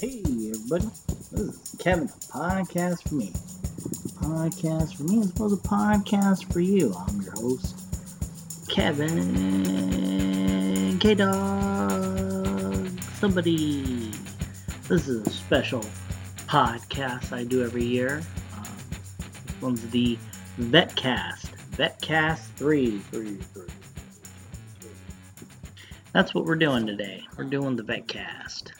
Hey, everybody. This is Kevin, a podcast for me. Podcast for me as well as a podcast for you. I'm your host, Kevin K Dog. Somebody. This is a special podcast I do every year. Um, this one's the VetCast. VetCast 3. Three, three. That's what we're doing today. We're doing the VetCast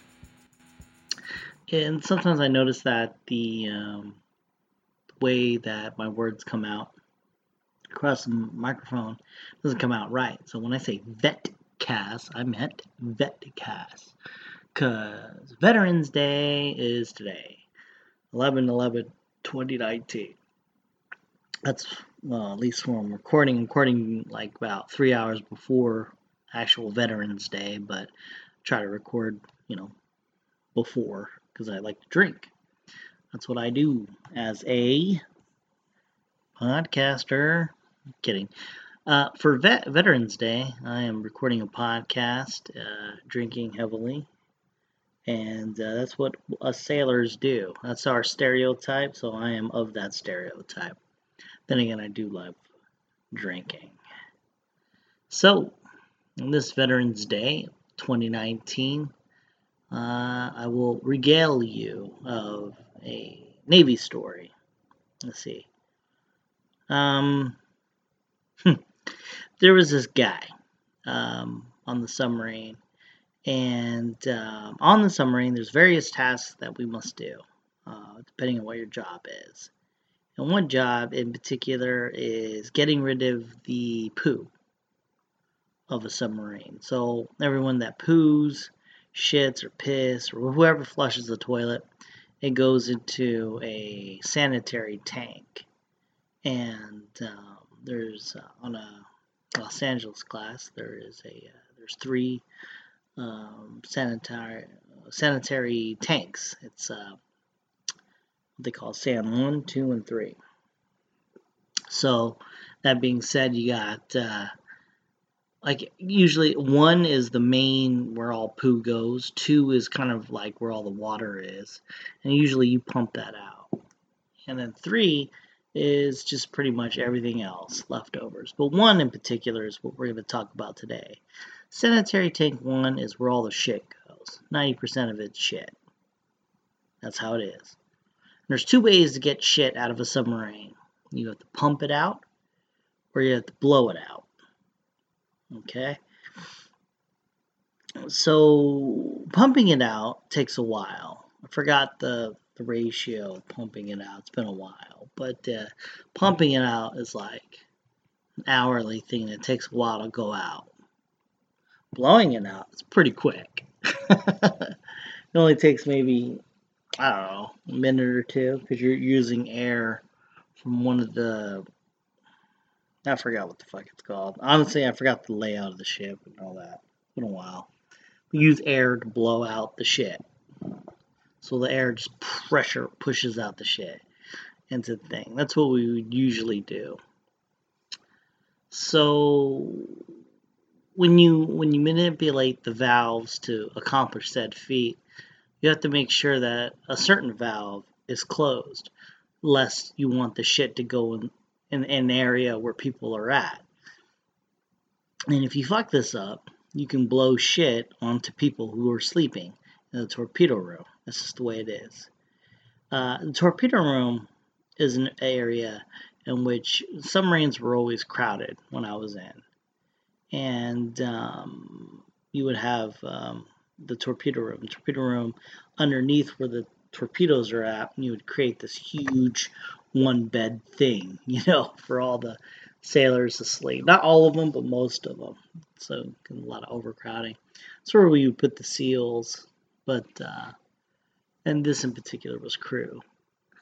and sometimes I notice that the um, way that my words come out across the microphone doesn't come out right. So when I say "vet vetcast, I meant vetcast. Because Veterans Day is today, 11 11 2019. That's, well, at least when I'm recording. I'm recording like about three hours before actual Veterans Day, but try to record, you know, before because I like to drink. That's what I do as a podcaster. kidding. Uh, for Vet- Veterans Day, I am recording a podcast, uh, drinking heavily, and uh, that's what us sailors do. That's our stereotype, so I am of that stereotype. Then again, I do love drinking. So, on this Veterans Day 2019, uh, I will regale you of a Navy story. Let's see. Um, there was this guy um, on the submarine, and um, on the submarine, there's various tasks that we must do, uh, depending on what your job is. And one job in particular is getting rid of the poo of a submarine. So everyone that poos shits or piss or whoever flushes the toilet, it goes into a sanitary tank. And um, there's uh, on a Los Angeles class, there is a uh, there's three um, sanitary sanitary tanks. It's uh, what they call SAN one, two, and three. So that being said, you got uh, like usually one is the main where all poo goes two is kind of like where all the water is and usually you pump that out. And then three is just pretty much everything else leftovers. But one in particular is what we're going to talk about today. Sanitary tank one is where all the shit goes. 90% of it's shit. That's how it is. And there's two ways to get shit out of a submarine. You have to pump it out or you have to blow it out Okay. So pumping it out takes a while. I forgot the, the ratio pumping it out. It's been a while. But uh, pumping it out is like an hourly thing that takes a while to go out. Blowing it out is pretty quick. it only takes maybe, I don't know, a minute or two because you're using air from one of the I forgot what the fuck it's called. Honestly, I forgot the layout of the ship and all that. It's been a while. We use air to blow out the shit. So the air just pressure pushes out the shit into the thing. That's what we would usually do. So when you when you manipulate the valves to accomplish said feat, you have to make sure that a certain valve is closed, lest you want the shit to go in, in, an area where people are at. And if you fuck this up, you can blow shit onto people who are sleeping in the torpedo room. That's just the way it is. Uh, the torpedo room is an area in which submarines were always crowded when I was in. And um, you would have um, the torpedo room. The torpedo room underneath where the torpedoes are at, and you would create this huge one bed thing, you know, for all the sailors to sleep. Not all of them, but most of them. So a lot of overcrowding. That's where we would put the seals, but uh, and this in particular was crew.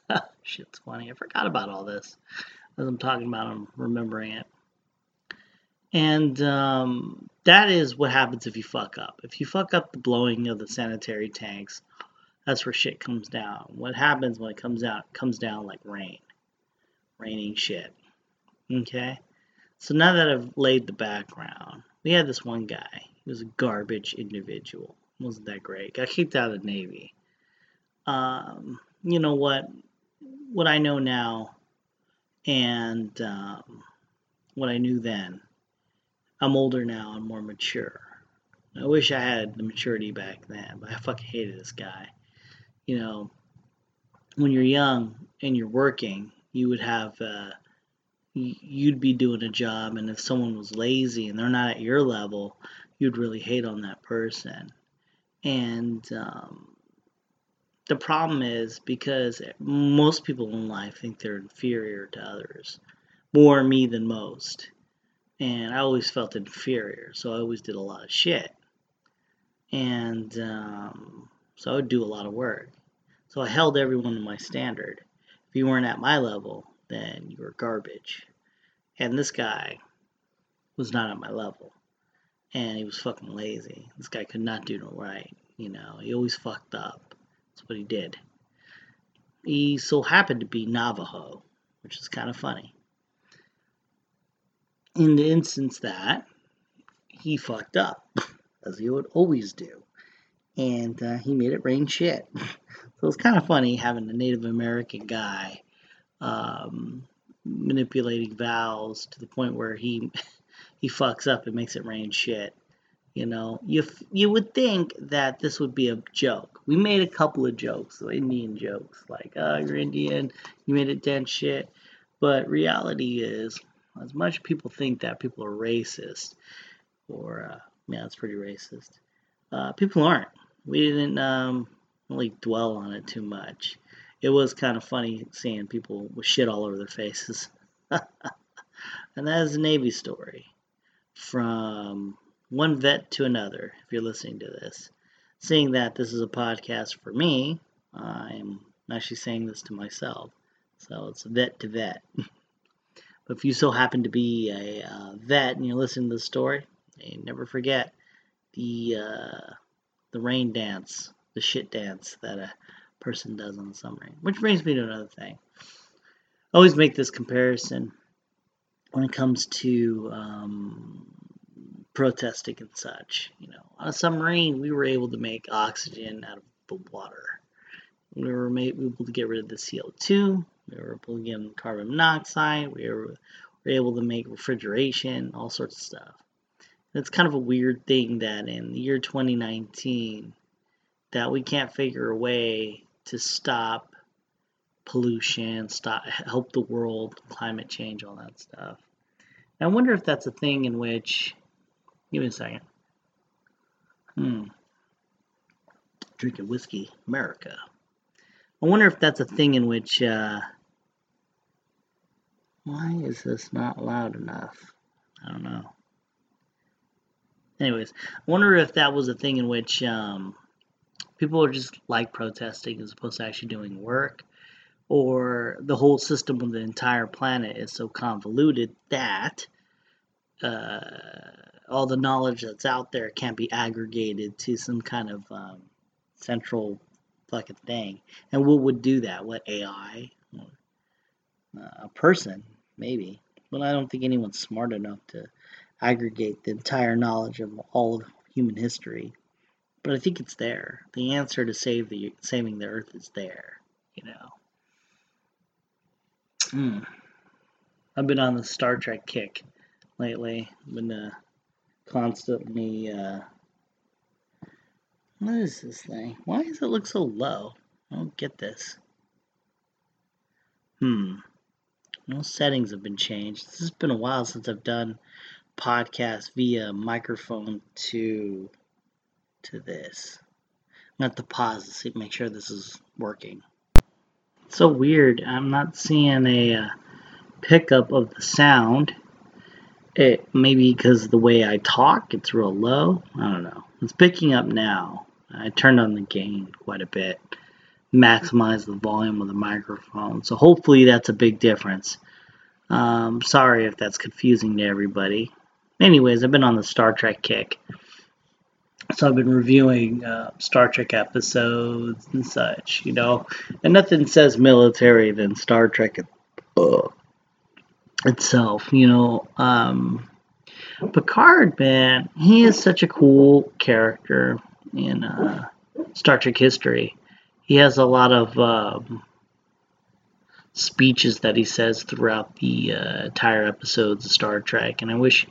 Shit's funny. I forgot about all this as I'm talking about. I'm remembering it. And um, that is what happens if you fuck up. If you fuck up the blowing of the sanitary tanks, that's where shit comes down. What happens when it comes out? Comes down like rain. Raining shit. Okay? So now that I've laid the background, we had this one guy. He was a garbage individual. Wasn't that great. Got kicked out of the Navy. um, you know what what I know now and um, what I knew then. I'm older now. I'm more mature. I wish I had the maturity back then, but I fucking hated this guy. You know, when you're young and you're working, you would have uh, you'd be doing a job, and if someone was lazy and they're not at your level, you'd really hate on that person. And um, the problem is because most people in life think they're inferior to others, more me than most. And I always felt inferior, so I always did a lot of shit. And um, so I would do a lot of work. So I held everyone to my standard. If you weren't at my level, then you were garbage. And this guy was not at my level. And he was fucking lazy. This guy could not do no right. You know, he always fucked up. That's what he did. He so happened to be Navajo, which is kind of funny. In the instance that he fucked up, as he would always do, and uh, he made it rain shit. so it's kind of funny having a Native American guy um, manipulating vowels to the point where he he fucks up and makes it rain shit. You know, you you would think that this would be a joke. We made a couple of jokes, Indian jokes, like "Oh, you're Indian, you made it dense shit." But reality is, as much people think that people are racist, or uh, yeah, it's pretty racist. Uh, people aren't. We didn't um, really dwell on it too much it was kind of funny seeing people with shit all over their faces. and that is a Navy story from one vet to another, if you're listening to this. Seeing that this is a podcast for me, I'm actually saying this to myself. So it's vet to vet. but if you so happen to be a uh, vet and you're listening to the story, never forget the uh, the rain dance, the shit dance that a person does on the submarine. Which brings me to another thing. I always make this comparison when it comes to um, protesting and such. You know, on a submarine, we were able to make oxygen out of the water. We were able to get rid of the CO2. We were able to get carbon monoxide. We were, were able to make refrigeration, all sorts of stuff. It's kind of a weird thing that in the year 2019, that we can't figure a way to stop pollution, stop help the world, climate change, all that stuff. And I wonder if that's a thing in which. Give me a second. Hmm. Drinking whiskey, America. I wonder if that's a thing in which. Uh, why is this not loud enough? I don't know. Anyways, I wonder if that was a thing in which um, people are just like protesting as opposed to actually doing work or the whole system of the entire planet is so convoluted that uh, all the knowledge that's out there can't be aggregated to some kind of um, central fucking thing. And what would do that? What AI? Uh, a person, maybe. But I don't think anyone's smart enough to aggregate the entire knowledge of all of human history but I think it's there. The answer to save the saving the Earth is there. You know. Hmm. I've been on the Star Trek kick lately. I've been uh, constantly. Uh, what is this thing? Why does it look so low? I don't get this. Hmm. No settings have been changed. This has been a while since I've done podcast via microphone to to this. I'm going to pause to see, make sure this is working. It's so weird. I'm not seeing a uh, pickup of the sound. It maybe because the way I talk, it's real low. I don't know. It's picking up now. I turned on the gain quite a bit, maximize the volume of the microphone. So hopefully that's a big difference. Um, sorry if that's confusing to everybody. Anyways, I've been on the Star Trek kick. So I've been reviewing uh, Star Trek episodes and such, you know, and nothing says military than Star Trek uh, itself, you know. Um, Picard, man, he is such a cool character in uh, Star Trek history. he has a lot of um, speeches that he says throughout the uh, entire episodes of Star Trek, and I wish,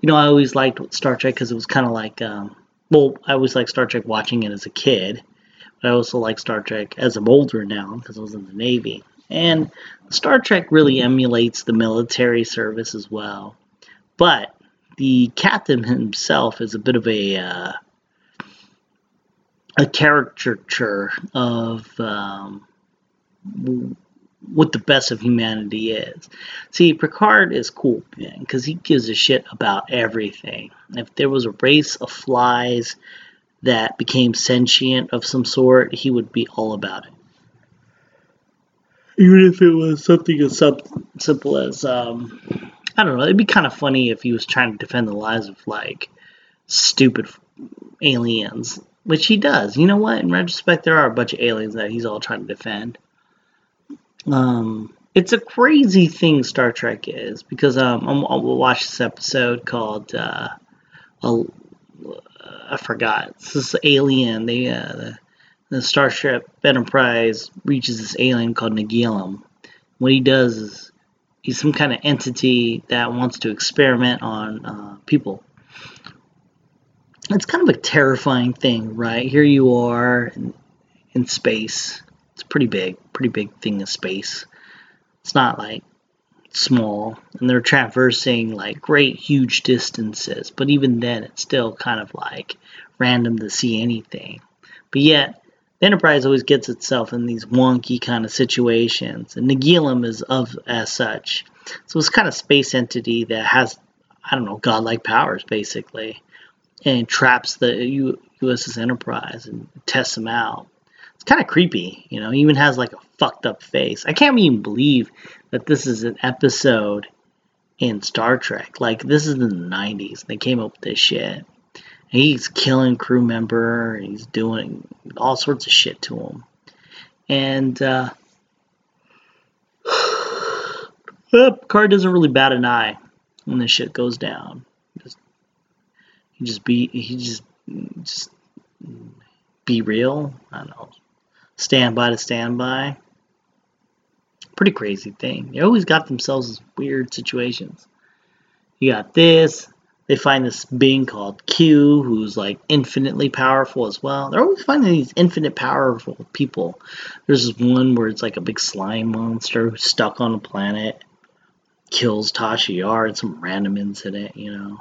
you know, I always liked Star Trek because it was kind of like, um, well, I always liked Star Trek watching it as a kid, but I also like Star Trek as I'm older now because I was in the Navy, and Star Trek really emulates the military service as well, but the captain himself is a bit of a uh, a caricature of um, what the best of humanity is. See, Picard is cool because he gives a shit about everything. If there was a race of flies that became sentient of some sort, he would be all about it. Even if it was something as simple as, um, I don't know, it'd be kind of funny if he was trying to defend the lives of like stupid aliens, which he does. You know what? In retrospect, there are a bunch of aliens that he's all trying to defend. Um, it's a crazy thing Star Trek is because um, I'm, I'll watch this episode called uh, I forgot. It's this alien. They uh, the, the Starship Enterprise reaches this alien called Nagilum. What he does is he's some kind of entity that wants to experiment on uh, people. It's kind of a terrifying thing, right? Here you are in, in space it's pretty big, pretty big thing of space. It's not like small, and they're traversing like great huge distances, but even then it's still kind of like random to see anything. But yet, the Enterprise always gets itself in these wonky kind of situations, and Nagilum is of as such. So it's kind of space entity that has, I don't know, godlike powers basically, and traps the U- USS Enterprise and tests them out kind of creepy. You know, he even has like a fucked up face. I can't even believe that this is an episode in Star Trek. Like this is in the '90s. They came up with this shit. he's killing crew member. He's doing all sorts of shit to him. And uh, Picard doesn't really bat an eye when this shit goes down. Just, he just be he just just be real. I don't know standby to standby. Pretty crazy thing. They always got themselves in weird situations. You got this. They find this being called Q, who's like infinitely powerful as well. They're always finding these infinite powerful people. There's this one where it's like a big slime monster stuck on a planet, kills Tasha Yar in some random incident, you know.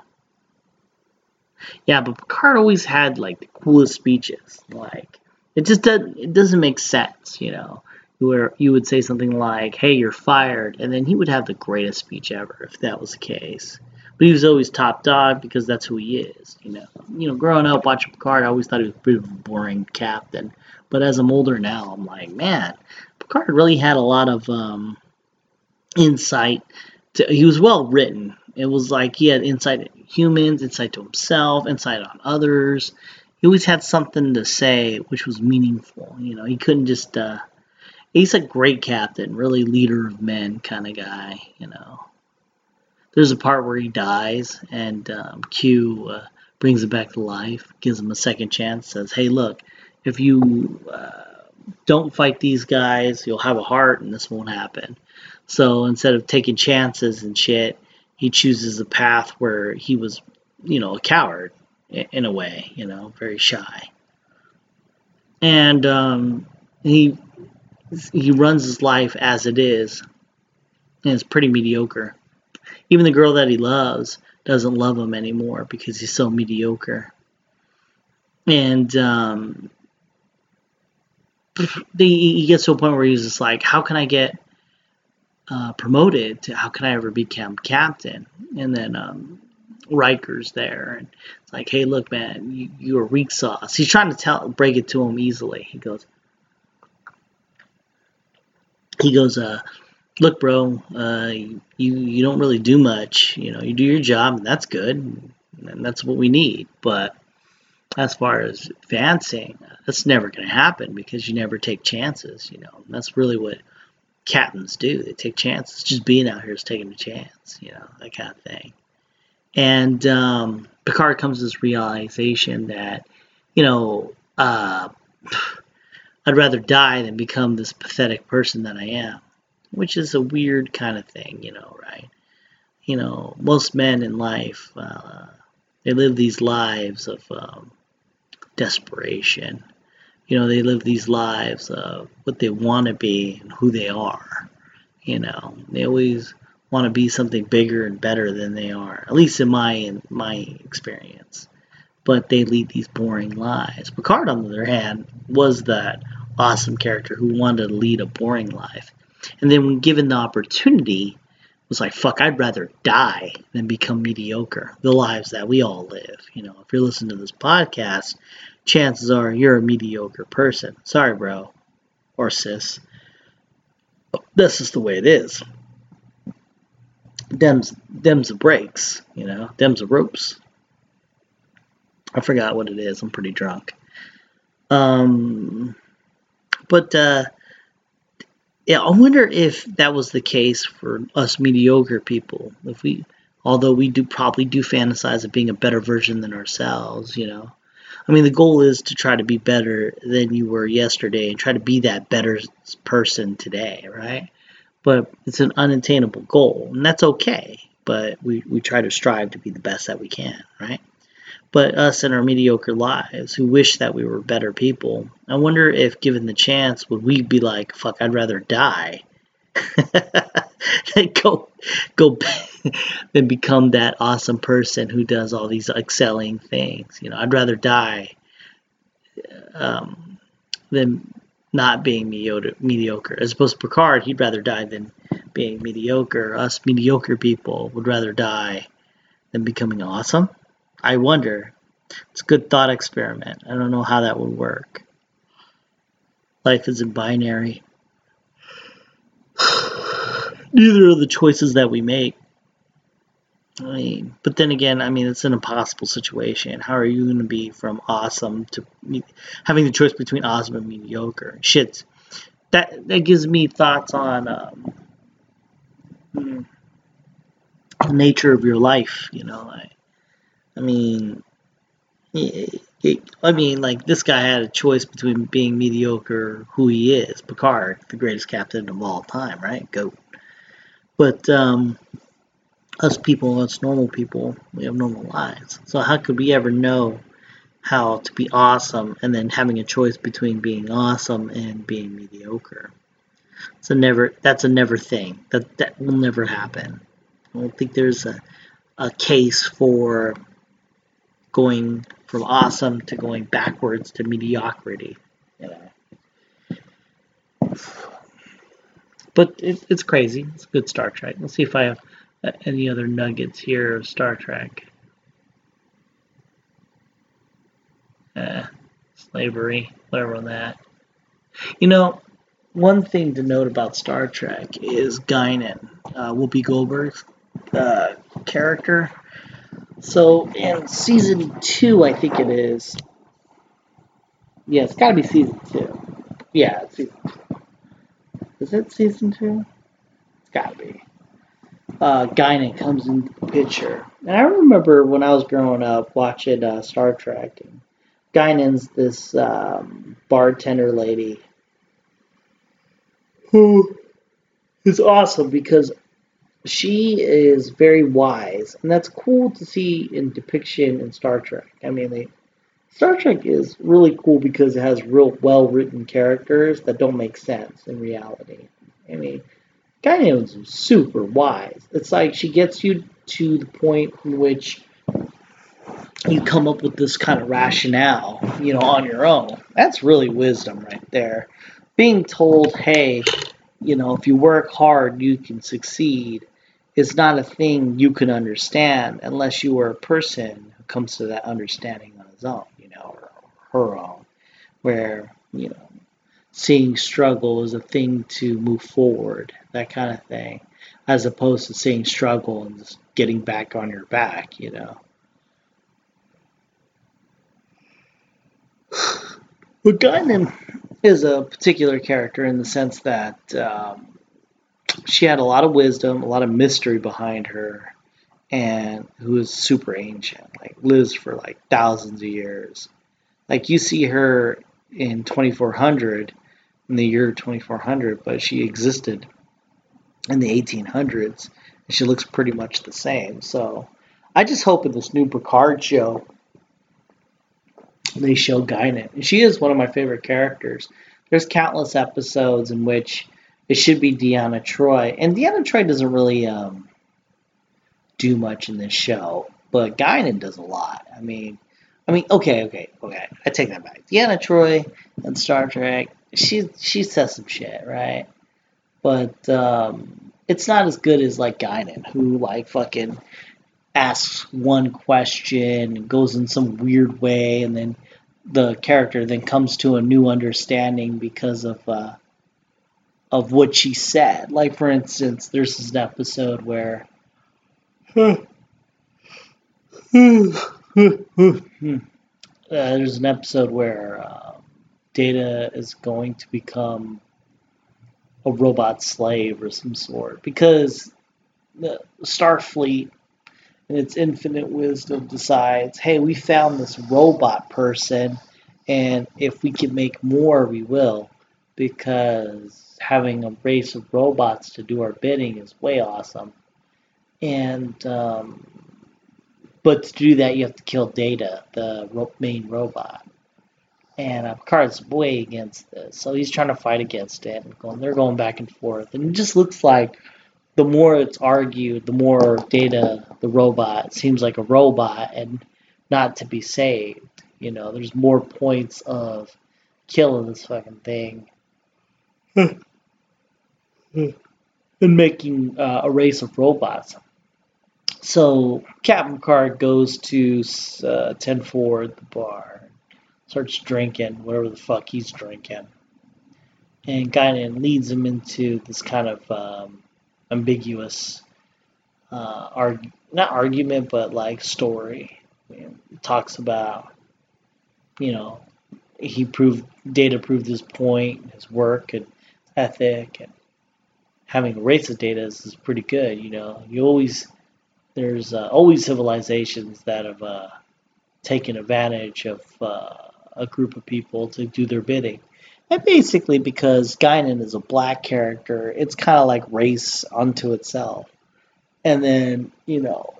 Yeah, but Picard always had like the coolest speeches. Like, it just doesn't it doesn't make sense, you know. Where you would say something like, "Hey, you're fired," and then he would have the greatest speech ever if that was the case. But he was always top dog because that's who he is, you know. You know, growing up watching Picard, I always thought he was a bit of a boring captain. But as I'm older now, I'm like, man, Picard really had a lot of um, insight. To, he was well written. It was like he had insight into humans, insight to himself, insight on others he always had something to say which was meaningful. You know, he couldn't just. Uh, he's a great captain, really leader of men kind of guy. You know, there's a part where he dies and um, Q uh, brings him back to life, gives him a second chance, says, "Hey, look, if you uh, don't fight these guys, you'll have a heart, and this won't happen." So instead of taking chances and shit, he chooses a path where he was, you know, a coward in a way, you know, very shy. And um, he he runs his life as it is, and it's pretty mediocre. Even the girl that he loves doesn't love him anymore because he's so mediocre. And um, he gets to a point where he's just like, "How can I get uh, promoted? To how can I ever become captain?" And then um, Riker's there, and it's like, hey, look, man, you, you're weak sauce. He's trying to tell, break it to him easily. He goes, he goes, uh, look, bro, uh, you you don't really do much. You know, you do your job, and that's good, and that's what we need. But as far as advancing, that's never going to happen because you never take chances. You know, that's really what captains do. They take chances. Just being out here is taking a chance. You know, that kind of thing. And um, Picard comes to this realization that, you know, uh, I'd rather die than become this pathetic person that I am, which is a weird kind of thing, you know, right? You know, most men in life, uh, they live these lives of um, desperation. You know, they live these lives of what they want to be and who they are. You know, they always want to be something bigger and better than they are. At least in my in my experience. But they lead these boring lives. Picard, on the other hand, was that awesome character who wanted to lead a boring life. And then when given the opportunity, was like, fuck, I'd rather die than become mediocre. The lives that we all live. You know, if you're listening to this podcast, chances are you're a mediocre person. Sorry, bro. Or sis. This is the way it is. Dem's dem's the breaks, you know, dem's the ropes. I forgot what it is. I'm pretty drunk. Um, but uh, yeah, I wonder if that was the case for us mediocre people. If we, although we do probably do fantasize of being a better version than ourselves, you know. I mean, the goal is to try to be better than you were yesterday and try to be that better person today, right? But it's an unattainable goal, and that's okay. But we, we try to strive to be the best that we can, right? but us in our mediocre lives who wish that we were better people. I wonder if, given the chance, would we be like, "Fuck, I'd rather die." go go than become that awesome person who does all these excelling things. You know, I'd rather die um, than not being mediocre. As opposed to Picard, he'd rather die than being mediocre. Us mediocre people would rather die than becoming awesome. I wonder. It's a good thought experiment. I don't know how that would work. Life isn't binary. Neither of the choices that we make. I mean, but then again, I mean, it's an impossible situation. How are you going to be from awesome to having the choice between awesome and mediocre? Shit, that that gives me thoughts on um, hmm, the nature of your life. You know, like I mean, it, it, I mean, like this guy had a choice between being mediocre, who he is, Picard, the greatest captain of all time, right? Goat. But um, us people, us normal people, we have normal lives. So how could we ever know how to be awesome and then having a choice between being awesome and being mediocre? It's a never. That's a never thing. That that will never happen. I don't think there's a a case for going from awesome to going backwards to mediocrity. You know. But it, it's crazy. It's a good Star Trek. Let's see if I have any other nuggets here of Star Trek. Uh, slavery, whatever on that. You know, one thing to note about Star Trek is Guinan, uh, Whoopi Goldberg's uh, character. So in season two, I think it is. Yeah, it's got to be season two. Yeah, it's season two. Is it season two? It's got to be. Uh, Guinan comes in the picture, and I remember when I was growing up watching uh, Star Trek. And Guinan's this um, bartender lady who is awesome because she is very wise, and that's cool to see in depiction in Star Trek. I mean, they, Star Trek is really cool because it has real well written characters that don't make sense in reality. I mean, Guinan's super wise. It's like she gets you to the point in which you come up with this kind of rationale, you know, on your own. That's really wisdom right there. Being told, hey, you know, if you work hard, you can succeed is not a thing you can understand unless you are a person who comes to that understanding on his own, you know, or her own, where, you know, seeing struggle as a thing to move forward, that kind of thing, as opposed to seeing struggle and just getting back on your back, you know. But Guinan is a particular character in the sense that um, she had a lot of wisdom, a lot of mystery behind her, and who is super ancient, like lives for like thousands of years. Like you see her in 2400 in the year 2400, but she existed in the 1800s, and she looks pretty much the same. So I just hope in this new Picard show they show Guinan. She is one of my favorite characters. There's countless episodes in which it should be Deanna Troy, and Deanna Troy doesn't really um, do much in this show, but Guinan does a lot. I mean, I mean, okay, okay, okay. I take that back. Deanna Troy and Star Trek, she she says some shit, right? But um, it's not as good as like Guinan, who like fucking asks one question, and goes in some weird way, and then the character then comes to a new understanding because of uh, of what she said. Like for instance, there's this episode where uh, there's an episode where uh, Data is going to become a robot slave or some sort because the Starfleet and its infinite wisdom decides, hey, we found this robot person, and if we can make more, we will, because having a race of robots to do our bidding is way awesome. And, um, but to do that, you have to kill Data, the main robot. And uh, Picard's way against this, so he's trying to fight against it, and going, they're going back and forth, and it just looks like the more it's argued, the more Data, the robot, seems like a robot and not to be saved. You know, there's more points of killing this fucking thing and making uh, a race of robots. So Captain Picard goes to uh, Ten Forward at the bar, starts drinking whatever the fuck he's drinking, and Guinan leads him into this kind of um, ambiguous uh, arg- not argument, but like story. talks about, you know, he proved Data proved his point, his work and ethic, and having of Data is, is pretty good. You know, you always there's uh, always civilizations that have uh, taken advantage of uh, a group of people to do their bidding. And basically, because Guinan is a black character, it's kind of like race unto itself. And then, you know,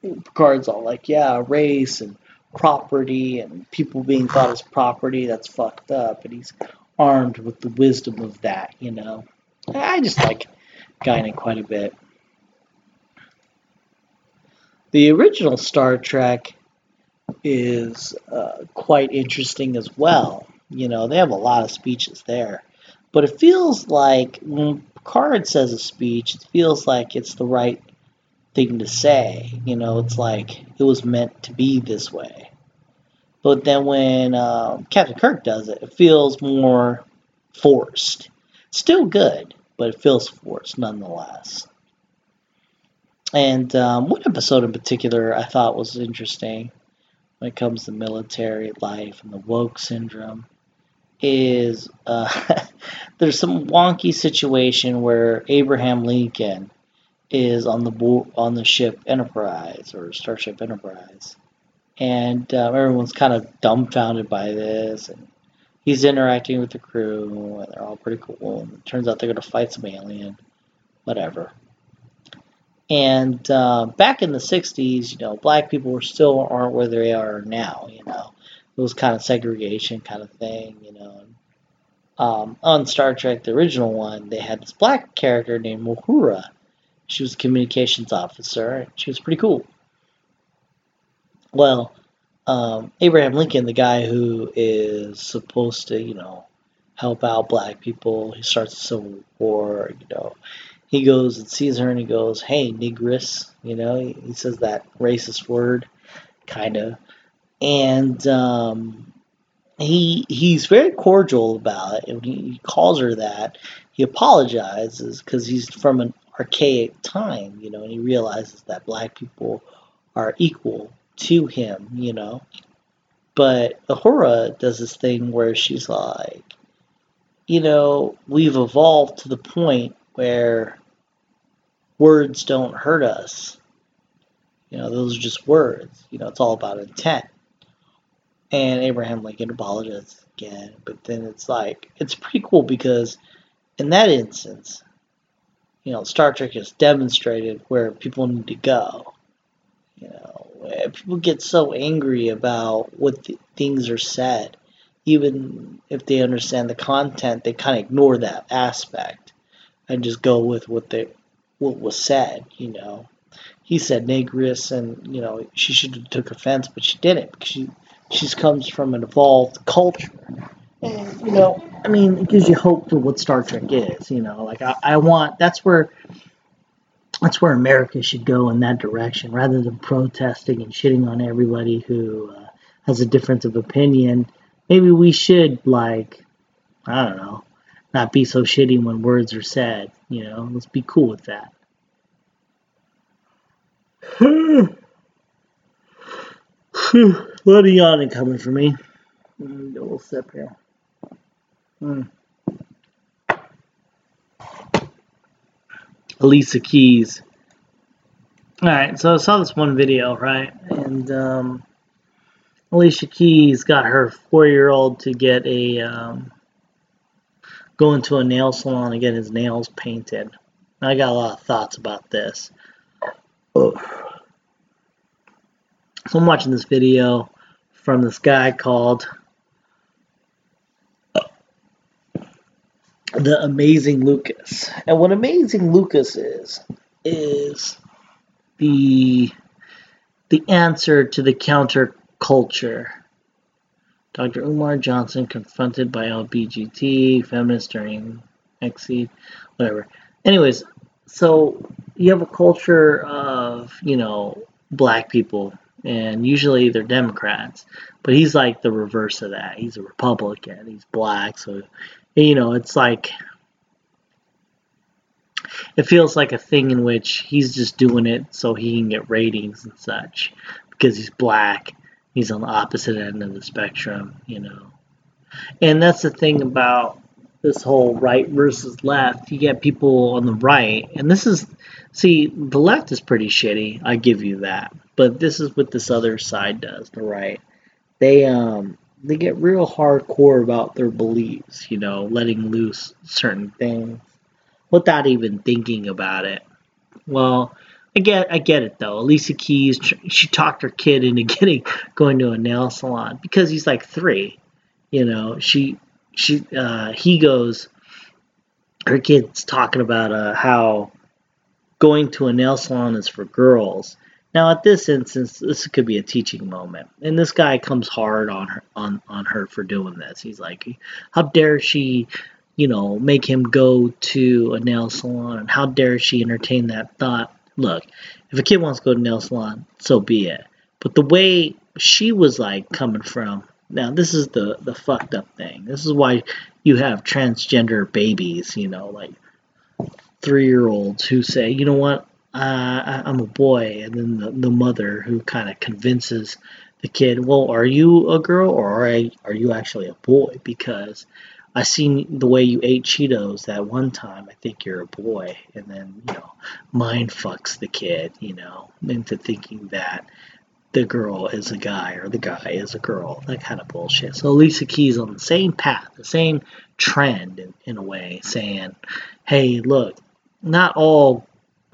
Picard's all like, yeah, race and property and people being thought as property, that's fucked up. And he's armed with the wisdom of that, you know. I just like Guinan quite a bit. The original Star Trek is uh, quite interesting as well. You know, they have a lot of speeches there. But it feels like when Picard says a speech, it feels like it's the right thing to say. You know, it's like it was meant to be this way. But then when um, Captain Kirk does it, it feels more forced. Still good, but it feels forced nonetheless. And um, one episode in particular I thought was interesting when it comes to military life and the woke syndrome is uh, there's some wonky situation where Abraham Lincoln is on the bo- on the ship Enterprise or Starship Enterprise, and uh, everyone's kind of dumbfounded by this, and he's interacting with the crew, and they're all pretty cool. And it turns out they're going to fight some alien, whatever. And uh, back in the '60s, you know, black people were still aren't where they are now. You know, it was kind of segregation kind of thing, you know. Um, on Star Trek, the original one, they had this black character named Uhura. She was a communications officer, and she was pretty cool. Well, um, Abraham Lincoln, the guy who is supposed to, you know, help out black people, he starts the Civil War, you know, he goes and sees her and he goes, "Hey, negress," you know, he, says that racist word, kind of, and um, he he's very cordial about it. And he calls her that. He apologizes because he's from an archaic time, you know, and he realizes that black people are equal to him, you know. But Uhura does this thing where she's like, you know, we've evolved to the point where words don't hurt us. You know, those are just words. You know, it's all about intent. and Abraham Lincoln apologizes again. But then it's like it's pretty cool because in that instance, you know, Star Trek has demonstrated where people need to go. You know, people get so angry about what th- things are said, even if they understand the content, they kind of ignore that aspect and just go with what they what was said. You know, he said negress, and you know she should have took offense, but she didn't because she she comes from an evolved culture. And you know, I mean, it gives you hope for what Star Trek is. You know, like I, I want that's where that's where America should go in that direction, rather than protesting and shitting on everybody who uh, has a difference of opinion. Maybe we should like, I don't know, not be so shitty when words are said. You know, let's be cool with that. a lot of yawning coming for me. Let me get a little sip here. Mm. Alicia Keys. Alright, so I saw this one video, right? And um, Alicia Keys got her four-year-old to get a um, go into a nail salon and get his nails painted. I got a lot of thoughts about this. Oh. So I'm watching this video from this guy called the Amazing Lucas. And what Amazing Lucas is is the the answer to the counterculture. Dr. Umar Johnson confronted by LBGT feminists during Exceed, whatever. Anyways, so you have a culture of you know black people and usually they're Democrats. But he's like the reverse of that. He's a Republican. He's black, so you know it's like it feels like a thing in which he's just doing it so he can get ratings and such because he's black. He's on the opposite end of the spectrum, you know. And that's the thing about this whole right versus left. You get people on the right, and this is see the left is pretty shitty. I give you that, but this is what this other side does. The right, they um they get real hardcore about their beliefs. You know, letting loose certain things without even thinking about it. Well, I get I get it though. Alicia Keys she talked her kid into getting going to a nail salon because he's like three. You know, she she uh, he goes her kid's talking about uh, how going to a nail salon is for girls. Now, at this instance, this could be a teaching moment, and this guy comes hard on her on on her for doing this. He's like, "How dare she, you know, make him go to a nail salon? And how dare she entertain that thought?" Look, if a kid wants to go to nail salon, so be it. But the way she was like coming from, now this is the the fucked up thing. This is why you have transgender babies, you know, like three year olds who say, you know what, uh, I'm a boy, and then the, the mother who kind of convinces the kid, well, are you a girl or are, I, are you actually a boy? Because I seen the way you ate Cheetos that one time. I think you're a boy, and then you know, mind fucks the kid, you know, into thinking that the girl is a guy or the guy is a girl. That kind of bullshit. So Lisa Keys on the same path, the same trend in, in a way, saying, "Hey, look, not all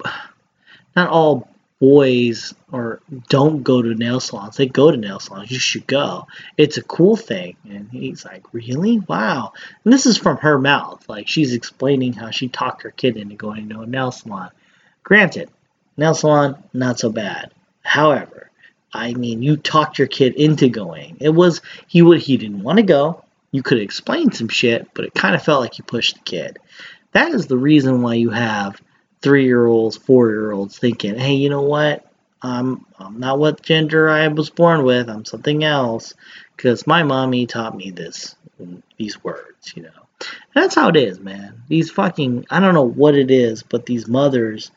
not all boys or don't go to nail salons. They go to nail salons. You should go. It's a cool thing. And he's like, really? Wow. And this is from her mouth. Like she's explaining how she talked her kid into going to a nail salon. Granted, nail salon not so bad. However, I mean, you talked your kid into going. It was he would he didn't want to go. You could explain some shit, but it kind of felt like you pushed the kid. That is the reason why you have three year olds, four year olds thinking, hey, you know what? I'm, I'm not what gender I was born with. I'm something else because my mommy taught me this, these words, you know. And that's how it is, man. These fucking, I don't know what it is, but these mothers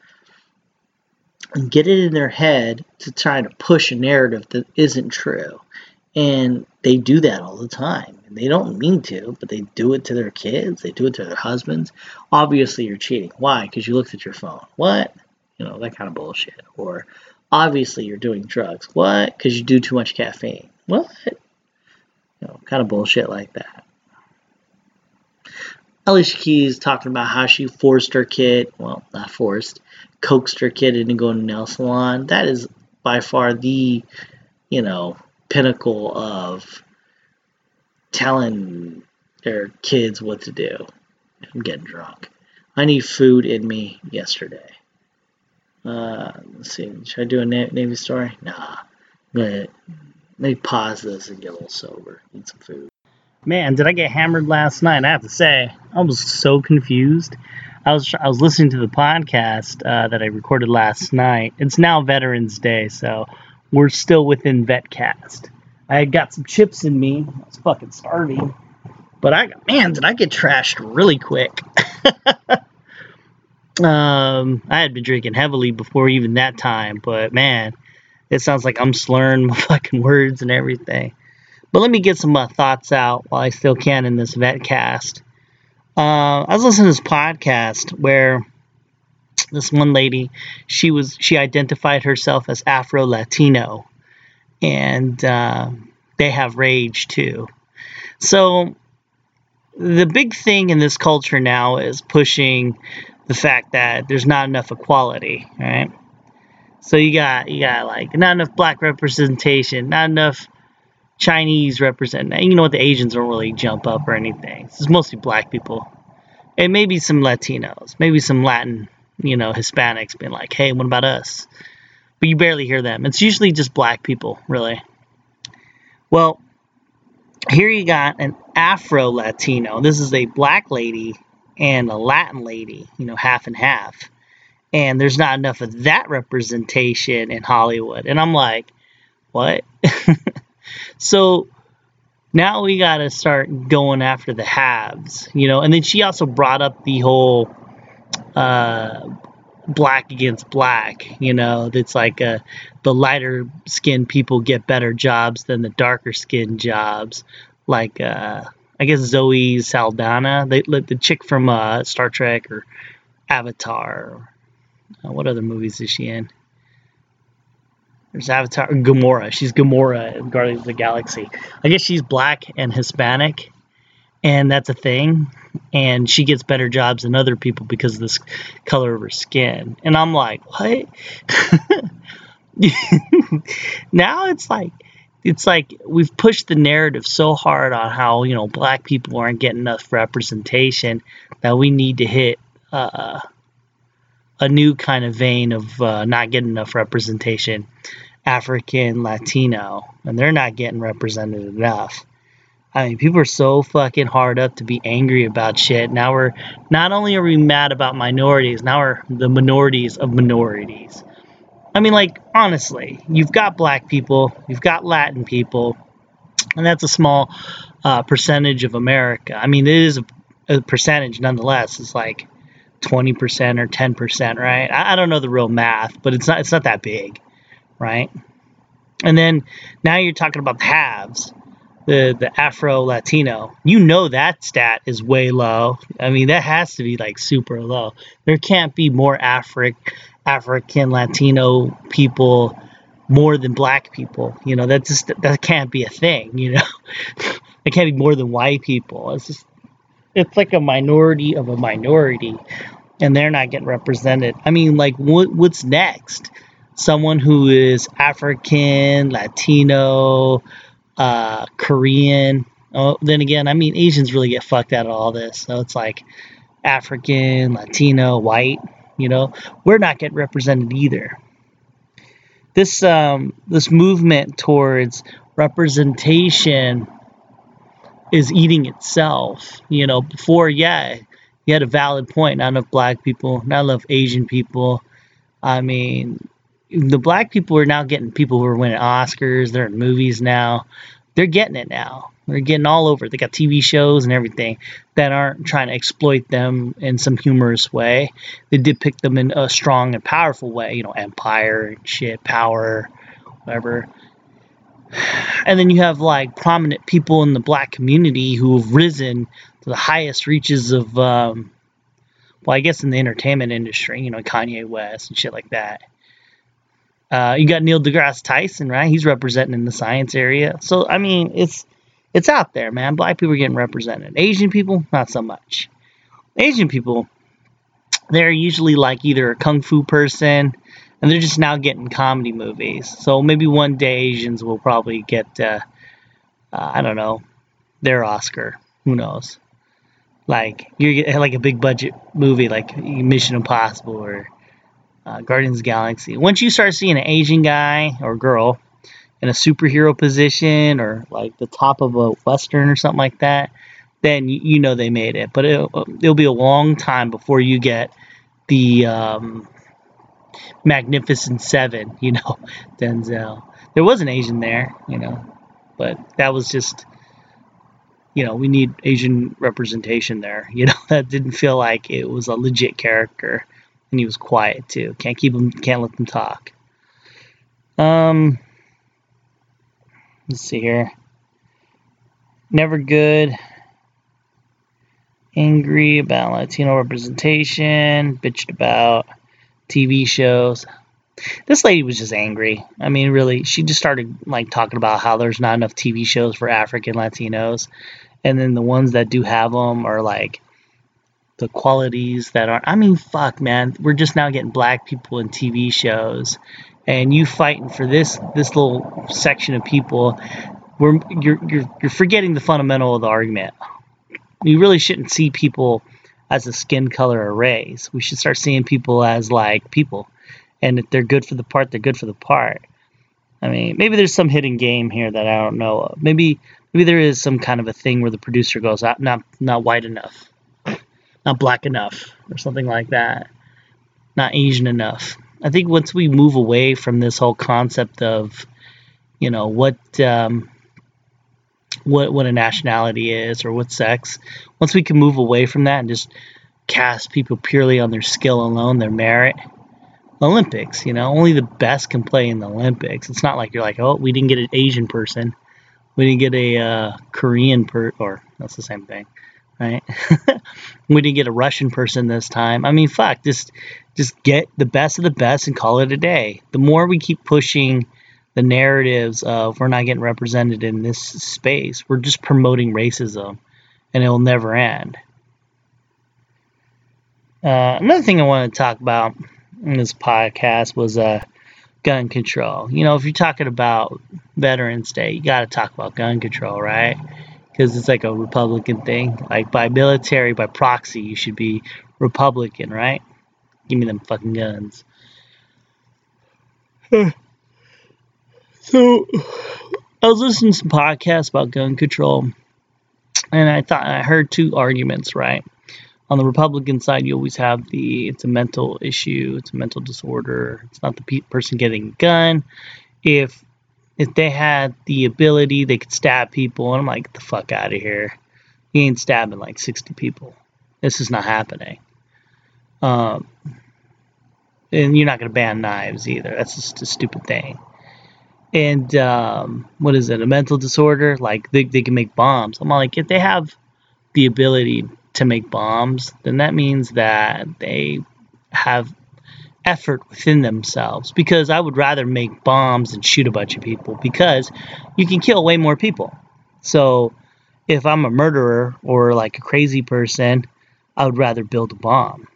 get it in their head to try to push a narrative that isn't true. And they do that all the time. And they don't mean to, but they do it to their kids. They do it to their husbands. Obviously, you're cheating. Why? Because you looked at your phone. What? You know, that kind of bullshit. Or obviously, you're doing drugs. What? Because you do too much caffeine. What? You know, kind of bullshit like that. Alicia Keys talking about how she forced her kid, well, not forced, coaxed her kid into going to nail salon. That is by far the, you know, pinnacle of telling their kids what to do. I'm getting drunk. I need food in me yesterday. Uh, let's see. Should I do a Navy story? Nah. But let me pause this and get a little sober. Eat some food. Man, did I get hammered last night? I have to say, I was so confused. I was I was listening to the podcast uh, that I recorded last night. It's now Veterans Day, so we're still within VetCast. I had got some chips in me. I was fucking starving, but I man, did I get trashed really quick. um, I had been drinking heavily before even that time, but man, it sounds like I'm slurring my fucking words and everything. But let me get some uh, thoughts out while I still can in this VetCast. Uh, I was listening to this podcast where this one lady, she was she identified herself as Afro Latino, and uh, they have rage too. So the big thing in this culture now is pushing the fact that there's not enough equality, right? So you got you got like not enough black representation, not enough Chinese represent. You know what? The Asians don't really jump up or anything. It's mostly black people, and maybe some Latinos, maybe some Latin, you know, Hispanics being like, "Hey, what about us?" But you barely hear them. It's usually just black people, really. Well, here you got an Afro Latino. This is a black lady and a Latin lady, you know, half and half. And there's not enough of that representation in Hollywood. And I'm like, what? so now we got to start going after the haves, you know. And then she also brought up the whole uh, black against black, you know. it's like uh, the lighter skinned people get better jobs than the darker skinned jobs. Like, uh, I guess Zoe Saldana, the chick from uh, Star Trek or Avatar. Uh, what other movies is she in? There's Avatar, Gamora. She's Gamora in Guardians of the Galaxy. I guess she's black and Hispanic, and that's a thing. And she gets better jobs than other people because of this color of her skin. And I'm like, what? now it's like it's like we've pushed the narrative so hard on how you know black people aren't getting enough representation that we need to hit uh, a new kind of vein of uh, not getting enough representation african latino and they're not getting represented enough i mean people are so fucking hard up to be angry about shit now we're not only are we mad about minorities now we're the minorities of minorities I mean, like, honestly, you've got black people, you've got Latin people, and that's a small uh, percentage of America. I mean, it is a, a, percentage nonetheless. It's like 20% or 10%, right? I, I don't know the real math, but it's not it's not that big, right? And then now you're talking about the halves, the the Afro Latino. You know that stat is way low. I mean, that has to be like super low. There can't be more Afri African Latino people more than black people. You know, that just that can't be a thing. You know, it can't be more than white people. It's just it's like a minority of a minority, and they're not getting represented. I mean, like what what's next? Someone who is African, Latino, uh, Korean. Oh, then again, I mean, Asians really get fucked out of all this. So it's like African, Latino, white you know, we're not getting represented either. This um, this movement towards representation is eating itself. You know, before, yeah, you had a valid point. Not enough black people, not enough Asian people. I mean, the black people are now getting people who are winning Oscars. They're in movies now. They're getting it now. They're getting all over. They got TV shows and everything that aren't trying to exploit them in some humorous way. They depict them in a strong and powerful way. You know, empire and shit, power, whatever. And then you have like prominent people in the black community who have risen to the highest reaches of, um, well, I guess in the entertainment industry. You know, Kanye West and shit like that. Uh, you got Neil deGrasse Tyson, right? He's representing in the science area. So I mean, it's it's out there, man. Black people are getting represented. Asian people, not so much. Asian people, they're usually like either a kung fu person, and they're just now getting comedy movies. So maybe one day Asians will probably get, uh, uh, I don't know, their Oscar. Who knows? Like you're like a big budget movie like Mission Impossible or uh, Guardians Galaxy. Once you start seeing an Asian guy or girl in a superhero position or like the top of a western or something like that, then you, know they made it. But it'll, it'll, be a long time before you get the um, Magnificent Seven, you know, Denzel. There was an Asian there, you know, but that was just, you know, we need Asian representation there. You know, that didn't feel like it was a legit character, and he was quiet too. Can't keep him, can't let them talk. Um, let's see here. Never good. Angry about Latino representation. Bitched about TV shows. This lady was just angry. I mean, really, she just started like talking about how there's not enough TV shows for African Latinos, and then the ones that do have them are like the qualities that are. I mean, fuck, man, we're just now getting black people in TV shows, and you fighting for this this little section of people. We're you're you're you're forgetting the fundamental of the argument. You really shouldn't see people as a skin color or race. We should start seeing people as like people, and if they're good for the part, they're good for the part. I mean, maybe there's some hidden game here that I don't know of. Maybe maybe there is some kind of a thing where the producer goes, ah, not not white enough, not black enough, or something like that, not Asian enough. I think once we move away from this whole concept of, you know, what um, what what a nationality is or what sex. Once we can move away from that and just cast people purely on their skill alone, their merit. Olympics, you know, only the best can play in the Olympics. It's not like you're like, oh, we didn't get an Asian person, we didn't get a uh, Korean per, or that's the same thing, right? we didn't get a Russian person this time. I mean, fuck, just just get the best of the best and call it a day. The more we keep pushing the narratives of we're not getting represented in this space. We're just promoting racism, and it will never end. Uh, another thing I want to talk about in this podcast was uh, gun control. You know, if you're talking about Veterans Day, you got to talk about gun control, right? Because it's like a Republican thing. Like by military, by proxy, you should be Republican, right? Give me them fucking guns. So I was listening to some podcasts about gun control, and I thought I heard two arguments. Right on the Republican side, you always have the it's a mental issue, it's a mental disorder. It's not the pe- person getting a gun. If if they had the ability, they could stab people, and I'm like, the fuck out of here. You ain't stabbing like 60 people. This is not happening. Um, and you're not going to ban knives either. That's just a stupid thing and um, what is it? A mental disorder? Like they, they can make bombs. I'm like, if they have the ability to make bombs, then that means that they have effort within themselves. Because I would rather make bombs than shoot a bunch of people because you can kill way more people. So if I'm a murderer or like a crazy person, I would rather build a bomb.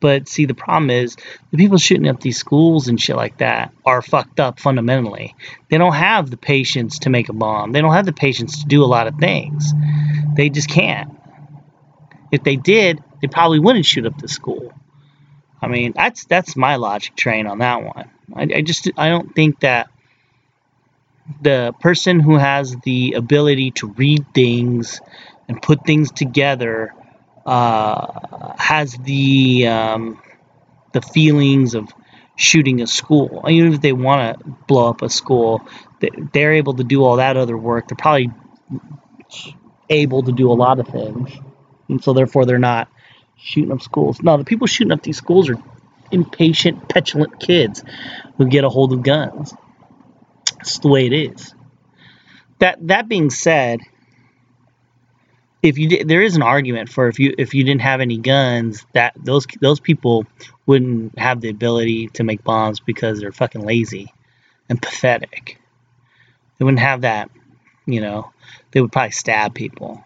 But see, the problem is the people shooting up these schools and shit like that are fucked up fundamentally. They don't have the patience to make a bomb. They don't have the patience to do a lot of things. They just can't. If they did, they probably wouldn't shoot up the school. I mean, that's that's my logic train on that one. I, I just I don't think that the person who has the ability to read things and put things together uh, has the um, the feelings of shooting a school. Even if they want to blow up a school, they're able to do all that other work. They're probably able to do a lot of things, and so therefore they're not shooting up schools. No, the people shooting up these schools are impatient, petulant kids who get a hold of guns. That's the way it is. That that being said, if you there is an argument for if you if you didn't have any guns that those those people wouldn't have the ability to make bombs because they're fucking lazy and pathetic. They wouldn't have that, you know. they would probably stab people,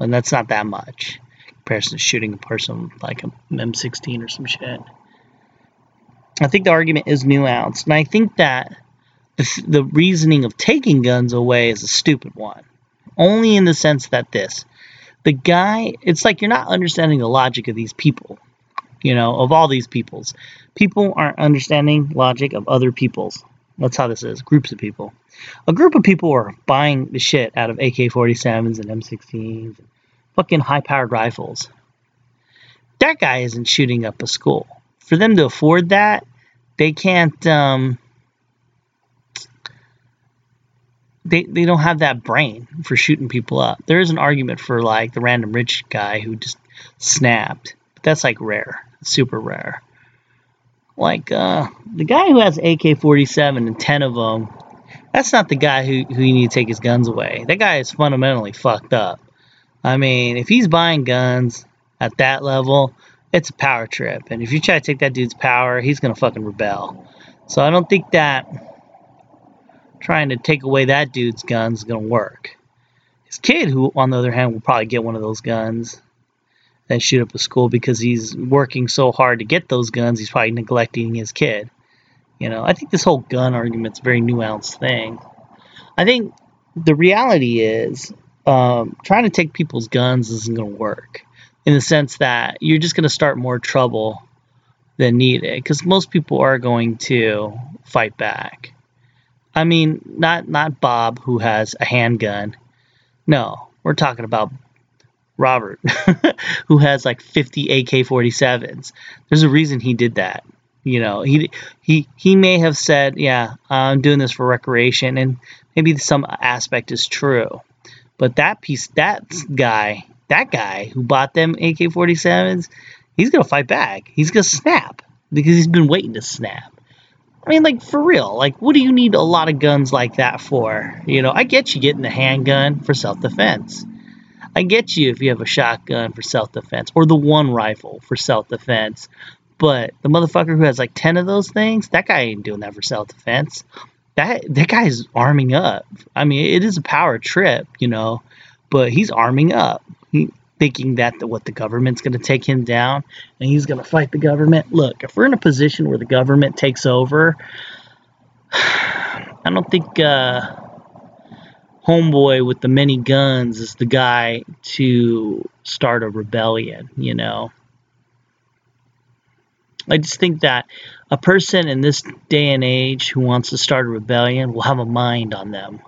and that's not that much to shooting a person like a M16 or some shit. I think the argument is nuanced, and I think that the, reasoning of taking guns away is a stupid one. Only in the sense that this, the guy, it's like you're not understanding the logic of these people, you know, of all these peoples. People aren't understanding logic of other peoples. That's how this is. Groups of people. A group of people are buying the shit out of AK-47s and M16s, and fucking high-powered rifles. That guy isn't shooting up a school. For them to afford that, they can't. Um, they, they don't have that brain for shooting people up. There is an argument for like the random rich guy who just snapped, but that's like rare, super rare. Like uh, the guy who has AK-47 and 10 of them, that's not the guy who, who you need to take his guns away. That guy is fundamentally fucked up. I mean, if he's buying guns at that level, it's a power trip. And if you try to take that dude's power, he's gonna fucking rebel. So I don't think that trying to take away that dude's guns is gonna work. His kid, who on the other hand will probably get one of those guns and shoot up a school because he's working so hard to get those guns, he's probably neglecting his kid. You know, I think this whole gun argument's a very nuanced thing. I think the reality is um, trying to take people's guns isn't going to work in the sense that you're just going to start more trouble than needed because most people are going to fight back. I mean, not not Bob who has a handgun. No, we're talking about Robert who has like 50 AK-47s. There's a reason he did that. You know, he he he may have said, "Yeah, I'm doing this for recreation," and maybe some aspect is true. But that piece, that guy, that guy who bought them AK-47s, he's gonna fight back. He's gonna snap because he's been waiting to snap. I mean, like for real. Like, what do you need a lot of guns like that for? You know, I get you getting the handgun for self-defense. I get you if you have a shotgun for self-defense or the one rifle for self-defense. But the motherfucker who has like ten of those things, that guy ain't doing that for self-defense. That that guy's arming up. I mean, it is a power trip, you know, but he's arming up. He, thinking that the, what the government's going to take him down and he's going to fight the government. Look, if we're in a position where the government takes over, I don't think uh, Homeboy with the many guns is the guy to start a rebellion, you know. I just think that a person in this day and age who wants to start a rebellion will have a mind on them.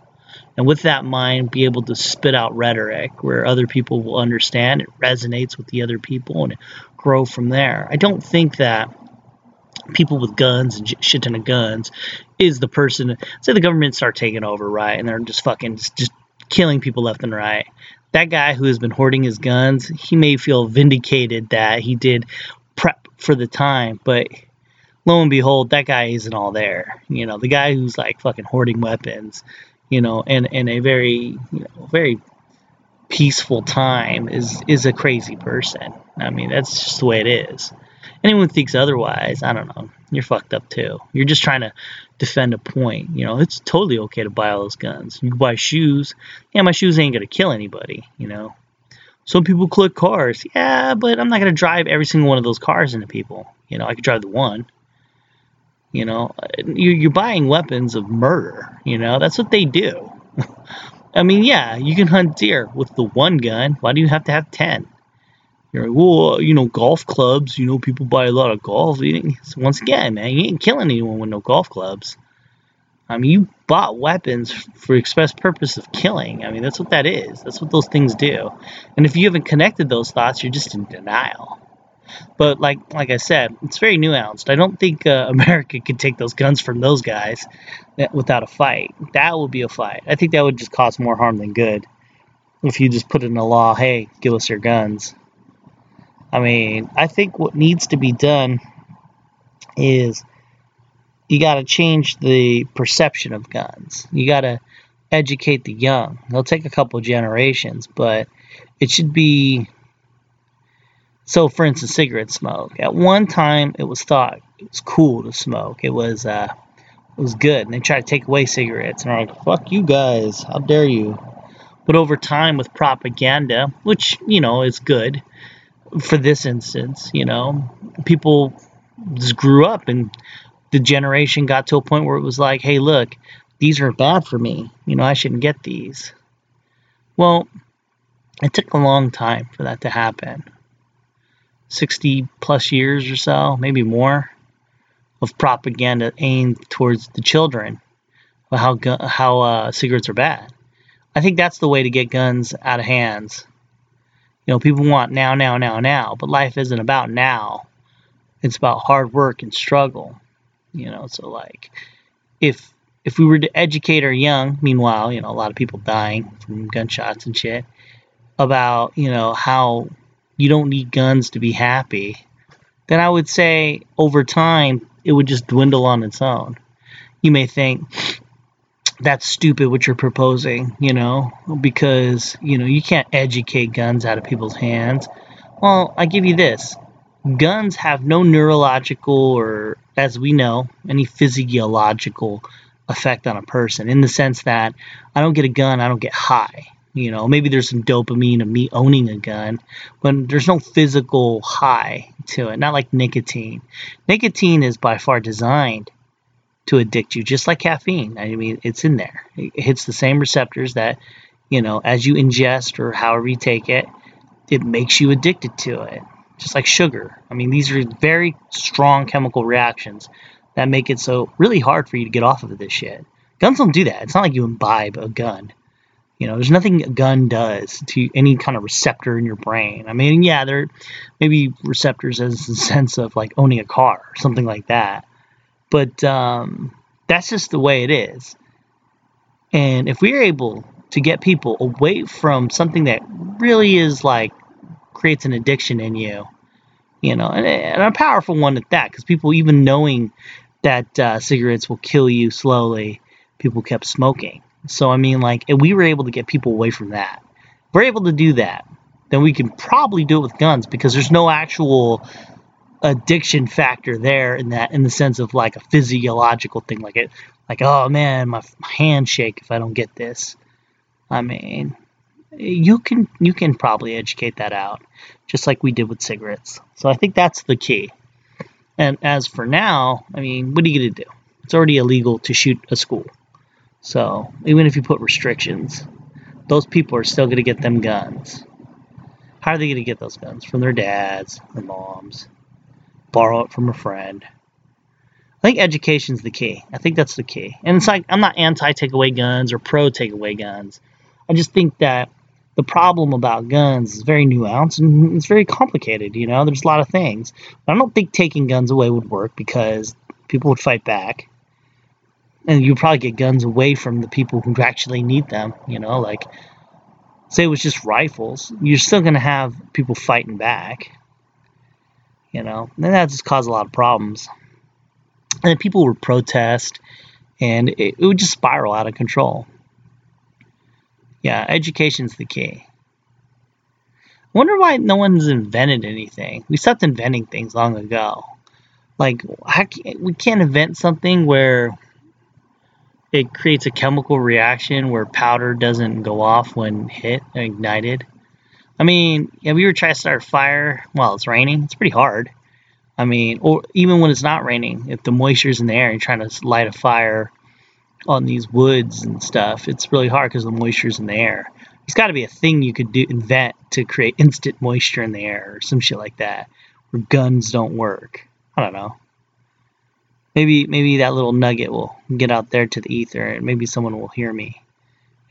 And with that mind be able to spit out rhetoric where other people will understand. It resonates with the other people and grow from there. I don't think that people with guns and shit ton of guns is the person say the government start taking over right and they're just fucking just, just killing people left and right. That guy who has been hoarding his guns he may feel vindicated that he did prep for the time but lo and behold that guy isn't all there you know the guy who's like fucking hoarding weapons you know, and in a very, you know, very peaceful time is is a crazy person. I mean, that's just the way it is. Anyone thinks otherwise, I don't know. You're fucked up too. You're just trying to defend a point. You know, it's totally okay to buy all those guns. You can buy shoes. Yeah, my shoes ain't gonna kill anybody. You know. Some people collect cars. Yeah, but I'm not gonna drive every single one of those cars into people. You know, I could drive the one. You know, you're buying weapons of murder. You know, that's what they do. I mean, yeah, you can hunt deer with the one gun. Why do you have to have 10? You're like, well, you know, golf clubs, you know, people buy a lot of golf. Once again, man, you ain't killing anyone with no golf clubs. I mean, you bought weapons for express purpose of killing. I mean, that's what that is. That's what those things do. And if you haven't connected those thoughts, you're just in denial. But like like I said, it's very nuanced. I don't think uh, America could take those guns from those guys without a fight. That would be a fight. I think that would just cause more harm than good. If you just put in a law, hey, give us your guns. I mean, I think what needs to be done is you got to change the perception of guns. You got to educate the young. It'll take a couple generations, but it should be so, for instance, cigarette smoke. At one time, it was thought it was cool to smoke. It was uh, it was good, and they tried to take away cigarettes, and they're like, "Fuck you guys! How dare you?" But over time, with propaganda, which you know is good for this instance, you know, people just grew up and the generation got to a point where it was like, hey, look, these are bad for me. You know, I shouldn't get these. Well, it took a long time for that to happen 60 plus years or so, maybe more, of propaganda aimed towards the children of how, how uh, cigarettes are bad. I think that's the way to get guns out of hands. You know, people want now, now, now, now, but life isn't about now. It's about hard work and struggle. You know, so like if if we were to educate our young, meanwhile, you know, a lot of people dying from gunshots and shit, about, you know, how you don't need guns to be happy, then I would say over time it would just dwindle on its own. You may think that's stupid what you're proposing, you know, because, you know, you can't educate guns out of people's hands. Well, I give you this guns have no neurological or, as we know, any physiological effect on a person in the sense that I don't get a gun, I don't get high. You know, maybe there's some dopamine of me owning a gun, but there's no physical high to it, not like nicotine. Nicotine is by far designed to addict you, just like caffeine. I mean, it's in there. It hits the same receptors that, you know, as you ingest or however you take it, it makes you addicted to it, just like sugar. I mean, these are very strong chemical reactions that make it so really hard for you to get off of this shit. Guns don't do that. It's not like you imbibe a gun. You know, there's nothing a gun does to any kind of receptor in your brain. I mean, yeah, there may be receptors as a sense of like owning a car or something like that. But um, that's just the way it is. And if we're able to get people away from something that really is like creates an addiction in you, you know, and, and a powerful one at that, because people even knowing that uh, cigarettes will kill you slowly, people kept smoking. So I mean, like, if we were able to get people away from that, if we're able to do that, then we can probably do it with guns because there's no actual addiction factor there in that in the sense of like a physiological thing like it like oh man my, my hands shake if i don't get this i mean you can you can probably educate that out just like we did with cigarettes so i think that's the key and as for now i mean what are you going to do it's already illegal to shoot a school so even if you put restrictions, those people are still going to get them guns. How are they going to get those guns? From their dads, their moms, borrow it from a friend. I think education's the key. I think that's the key. And it's like I'm not anti takeaway guns or pro takeaway guns. I just think that the problem about guns is very nuanced and it's very complicated. You know, there's a lot of things. But I don't think taking guns away would work because people would fight back and you'd probably get guns away from the people who actually need them. You know, like say it was just rifles, you're still going to have people fighting back. You know, and that just caused a lot of problems. And people would protest, and it, it would just spiral out of control. Yeah, education's the key. I wonder why no one's invented anything. We stopped inventing things long ago. Like, we can't invent something where it creates a chemical reaction where powder doesn't go off when hit and ignited. I mean, have you ever tried to start a fire while it's raining? It's pretty hard. I mean, or even when it's not raining, if the moisture's in the air and you're trying to light a fire on these woods and stuff, it's really hard because the moisture's in the air. There's got to be a thing you could do invent to create instant moisture in the air or some shit like that, where guns don't work. I don't know maybe maybe that little nugget will get out there to the ether and maybe someone will hear me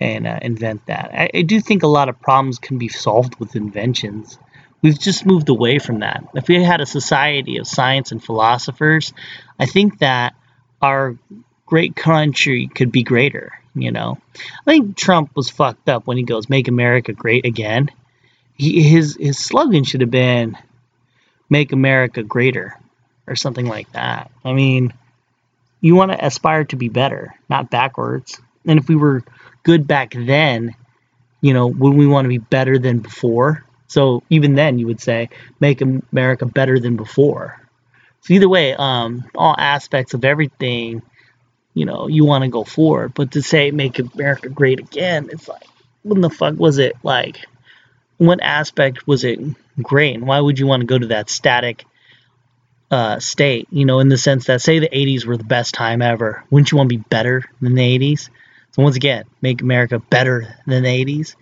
and uh, invent that I, I, do think a lot of problems can be solved with inventions we've just moved away from that if we had a society of science and philosophers i think that our great country could be greater you know i think trump was fucked up when he goes make america great again he, his his slogan should have been make america greater or something like that. I mean, you want to aspire to be better, not backwards. And if we were good back then, you know, would we want to be better than before? So even then, you would say, make America better than before. So either way, um, all aspects of everything, you know, you want to go forward. But to say make America great again, it's like, when the fuck was it like? What aspect was it great, and why would you want to go to that static uh, state? You know, in the sense that say the '80s were the best time ever, wouldn't you want to be better than the '80s? So once again, make America better than the '80s.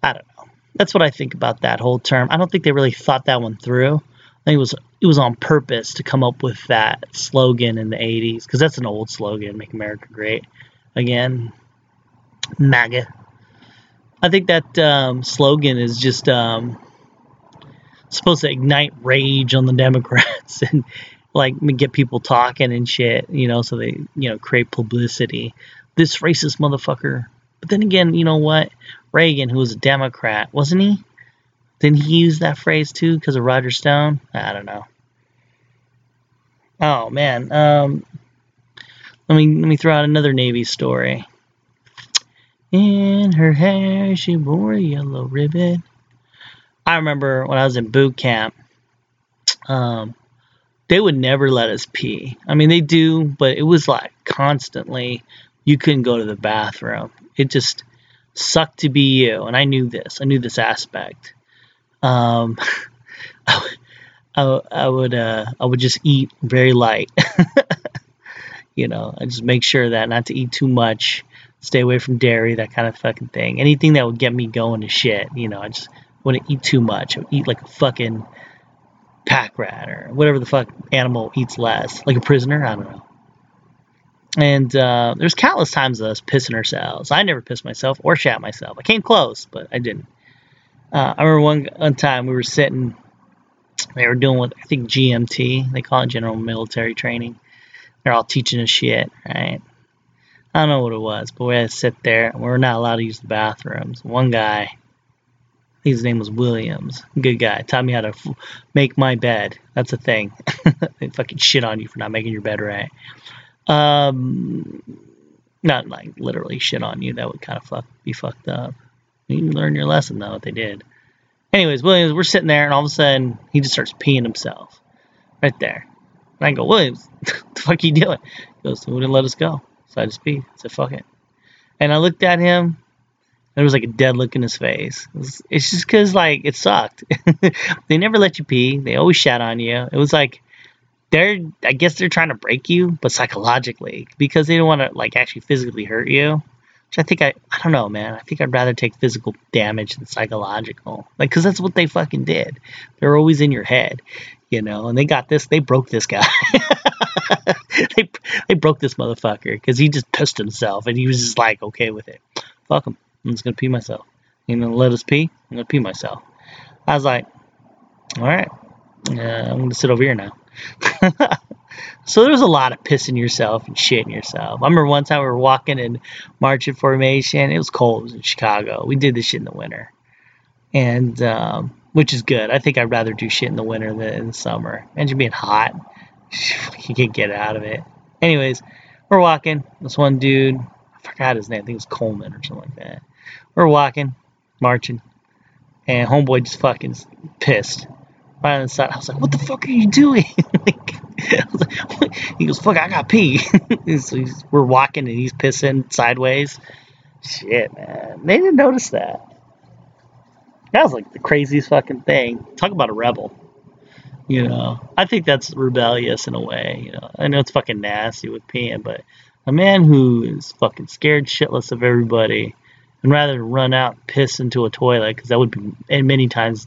I don't know. That's what I think about that whole term. I don't think they really thought that one through. I think it was it was on purpose to come up with that slogan in the 80s because that's an old slogan, "Make America Great Again." MAGA. I think that um, slogan is just um, supposed to ignite rage on the Democrats and like get people talking and shit, you know, so they you know create publicity. This racist motherfucker. But then again, you know what? Reagan, who was a Democrat, wasn't he? Didn't he use that phrase too because of Roger Stone? I don't know. Oh man, um, let me let me throw out another Navy story. In her hair, she wore a yellow ribbon. I remember when I was in boot camp, um, they would never let us pee. I mean, they do, but it was like constantly. You couldn't go to the bathroom. It just sucked to be you, and I knew this. I knew this aspect. Um, I, I, would uh, I would just eat very light. you know, I just make sure that not to eat too much, stay away from dairy, that kind of fucking thing. Anything that would get me going to shit. You know, I just wouldn't eat too much. I would eat like a fucking pack rat or whatever the fuck animal eats less, like a prisoner. I don't know. And uh, there's countless times of us pissing ourselves. I never pissed myself or shat myself. I came close, but I didn't. Uh, I remember one, one time we were sitting, they were doing what I think GMT, they call it General Military Training. They're all teaching us shit, right? I don't know what it was, but we had to sit there and we were not allowed to use the bathrooms. One guy, his name was Williams, good guy, taught me how to f- make my bed. That's a thing. they fucking shit on you for not making your bed right. Um, not like literally shit on you. That would kind of fuck be fucked up. You learn your lesson though. What they did. Anyways, Williams, we're sitting there, and all of a sudden he just starts peeing himself right there. And I go, Williams, what the fuck are you doing? He goes, wouldn't let us go. So I just peed. I said, fuck it. And I looked at him, there was like a dead look in his face. It was, it's just because, like, it sucked. they never let you pee. They always shat on you. It was like, they're, I guess they're trying to break you, but psychologically, because they don't want to, like, actually physically hurt you. Which I think I, I don't know, man. I think I'd rather take physical damage than psychological. Like, because that's what they fucking did. They're always in your head, you know, and they got this, they broke this guy. they, they broke this motherfucker because he just pissed himself and he was just like okay with it. Fuck him. I'm just gonna pee myself. You gonna let us pee? I'm gonna pee myself. I was like, all right, I'm gonna sit over here now. so there was a lot of pissing yourself and shitting yourself. I remember one time we were walking in marching formation. It was cold. It was in Chicago. We did this shit in the winter, and um, which is good. I think I'd rather do shit in the winter than in the summer. Imagine being hot. You can't get out of it. Anyways, we're walking. This one dude, I forgot his name. I think it was Coleman or something like that. We're walking, marching, and homeboy just fucking pissed right on the side. I was like, "What the fuck are you doing?" like, he goes, "Fuck, I got pee." so we're walking and he's pissing sideways. Shit, man, they didn't notice that. That was like the craziest fucking thing. Talk about a rebel. You know, I think that's rebellious in a way. You know, I know it's fucking nasty with peeing, but a man who is fucking scared shitless of everybody and rather run out and piss into a toilet because that would be and many times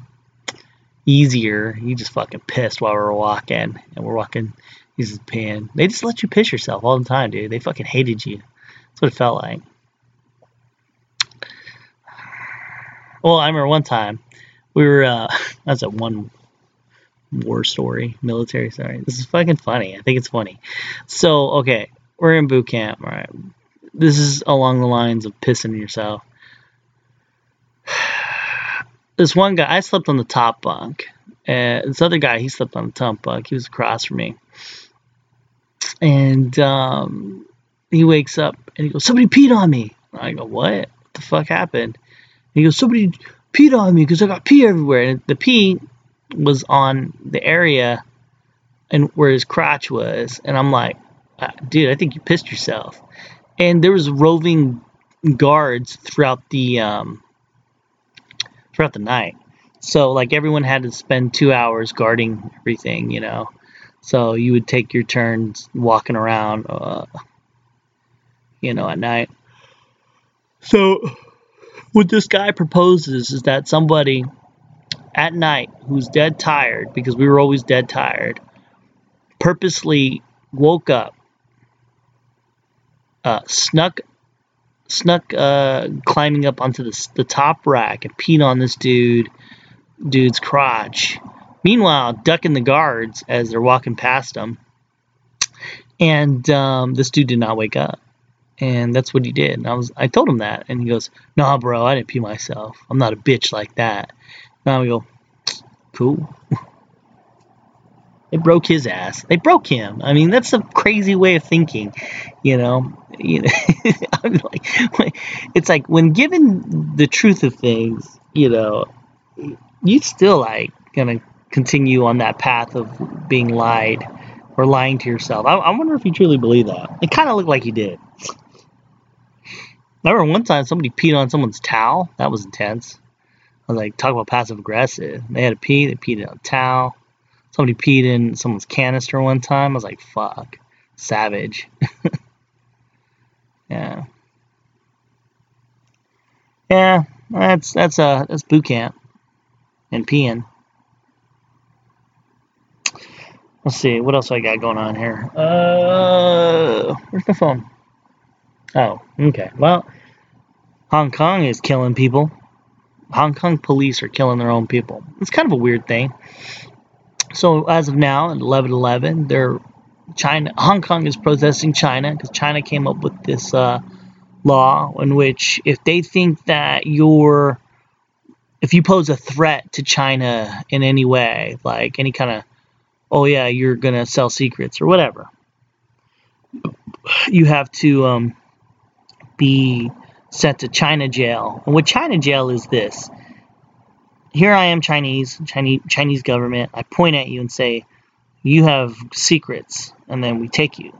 easier. He just fucking pissed while we were walking, and we're walking. He's just peeing. They just let you piss yourself all the time, dude. They fucking hated you. That's what it felt like. Well, I remember one time we were. uh That's a one war story, military story. This is fucking funny. I think it's funny. So, okay, we're in boot camp, all right? This is along the lines of pissing yourself. This one guy, I slept on the top bunk. And this other guy, he slept on the top bunk. He was across from me. And um, he wakes up and he goes, Somebody peed on me. I go, What? What the fuck happened? And he goes, Somebody peed on me because I got pee everywhere. And the pee was on the area and where his crotch was, and I'm like, dude, I think you pissed yourself. And there was roving guards throughout the um, throughout the night. So like everyone had to spend two hours guarding everything, you know. So you would take your turns walking around, uh, you know, at night. So what this guy proposes is that somebody at night who's dead tired, because we were always dead tired, purposely woke up, uh, snuck snuck uh, climbing up onto the, the top rack and peed on this dude dude's crotch. Meanwhile, ducking the guards as they're walking past him. And um, this dude did not wake up. And that's what he did. And I was I told him that. And he goes, Nah, bro, I didn't pee myself. I'm not a bitch like that. Now we go, Cool. They broke his ass. They broke him. I mean, that's a crazy way of thinking, you know. You know, I'm like, it's like when given the truth of things, you know, you still like gonna continue on that path of being lied or lying to yourself. I, I wonder if you truly believe that. It kind of looked like he did. I remember one time somebody peed on someone's towel. That was intense. I was like, talk about passive aggressive. They had to pee. They peed on a towel. Somebody peed in someone's canister one time. I was like, fuck, savage. yeah. Yeah, that's that's uh that's boot camp and peeing. Let's see, what else I got going on here? Uh, where's my phone? Oh, okay. Well, Hong Kong is killing people. Hong Kong police are killing their own people. It's kind of a weird thing. So as of now, at 11:11, they're China, Hong Kong is protesting China because China came up with this uh, law in which if they think that you're, if you pose a threat to China in any way, like any kind of, oh yeah, you're gonna sell secrets or whatever, you have to um, be sent to China jail. And what China jail is this here I am, Chinese, Chinese, Chinese government. I point at you and say, you have secrets, and then we take you,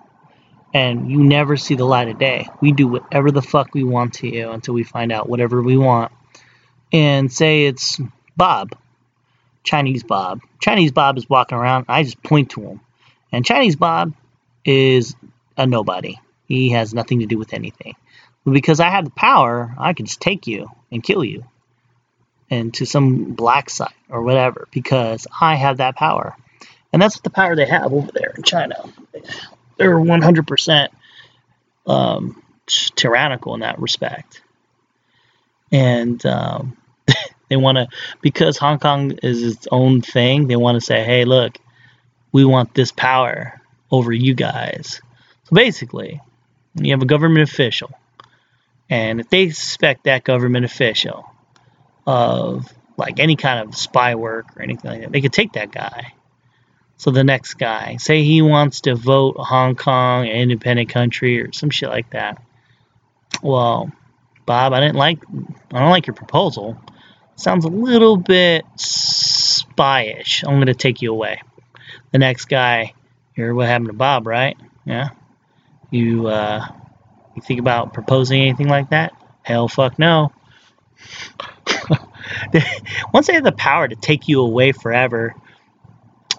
and you never see the light of day. We do whatever the fuck we want to you until we find out whatever we want. And say it's Bob, Chinese Bob. Chinese Bob is walking around. I just point to him, and Chinese Bob is a nobody. He has nothing to do with anything. Because I have the power, I can just take you and kill you and to some black site or whatever because I have that power. And that's the power they have over there in China. They're 100% um, tyrannical in that respect. And um, they want to, because Hong Kong is its own thing, they want to say, hey, look, we want this power over you guys. So basically, you have a government official. And if they suspect that government official of like any kind of spy work or anything like that, they could take that guy. So the next guy, say he wants to vote Hong Kong an independent country or some shit like that. Well, Bob, I didn't like I don't like your proposal. Sounds a little bit spyish. I'm gonna take you away. The next guy, hear what happened to Bob, right? Yeah. You uh you think about proposing anything like that? Hell fuck no. once they have the power to take you away forever,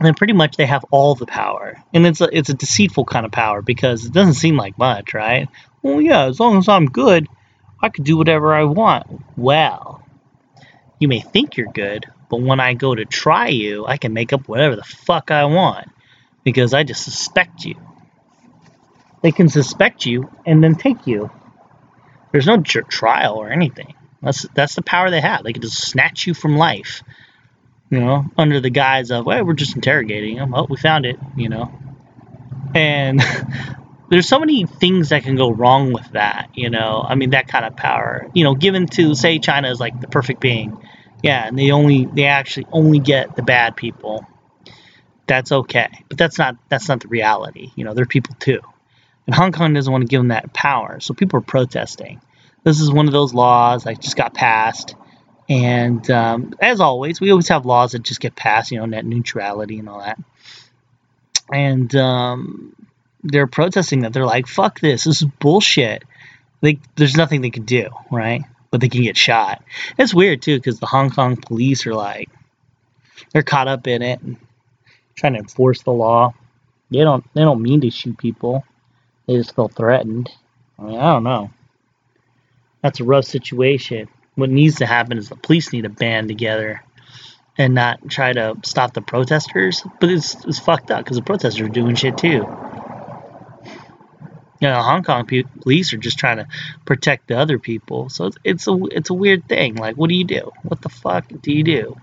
then pretty much they have all the power. And it's a, it's a deceitful kind of power because it doesn't seem like much, right? Well, yeah, as long as I'm good, I could do whatever I want. Well, you may think you're good, but when I go to try you, I can make up whatever the fuck I want because I just suspect you. They can suspect you and then take you. There's no trial or anything. That's that's the power they have. They can just snatch you from life, you know, under the guise of, well, we're just interrogating them. Oh, we found it, you know. And there's so many things that can go wrong with that, you know. I mean, that kind of power, you know, given to say China is like the perfect being, yeah, and they only they actually only get the bad people. That's okay, but that's not that's not the reality. You know, they're people too, and Hong Kong doesn't want to give them that power, so people are protesting this is one of those laws that just got passed. And um, as always, we always have laws that just get passed, you know, net neutrality and all that. And um, they're protesting that. They're like, fuck this. This is bullshit. They, there's nothing they can do, right? But they can get shot. It's weird too because the Hong Kong police are like, they're caught up in it, trying to enforce the law. They don't, they don't mean to shoot people. They just feel threatened. I mean, I don't know. That's a rough situation. What needs to happen is the police need to band together and not try to stop the protesters. But it's, it's fucked up because the protesters are doing shit too. You know, Hong Kong police are just trying to protect the other people. So it's, it's a it's a weird thing. Like, what do you do? What the fuck do you do?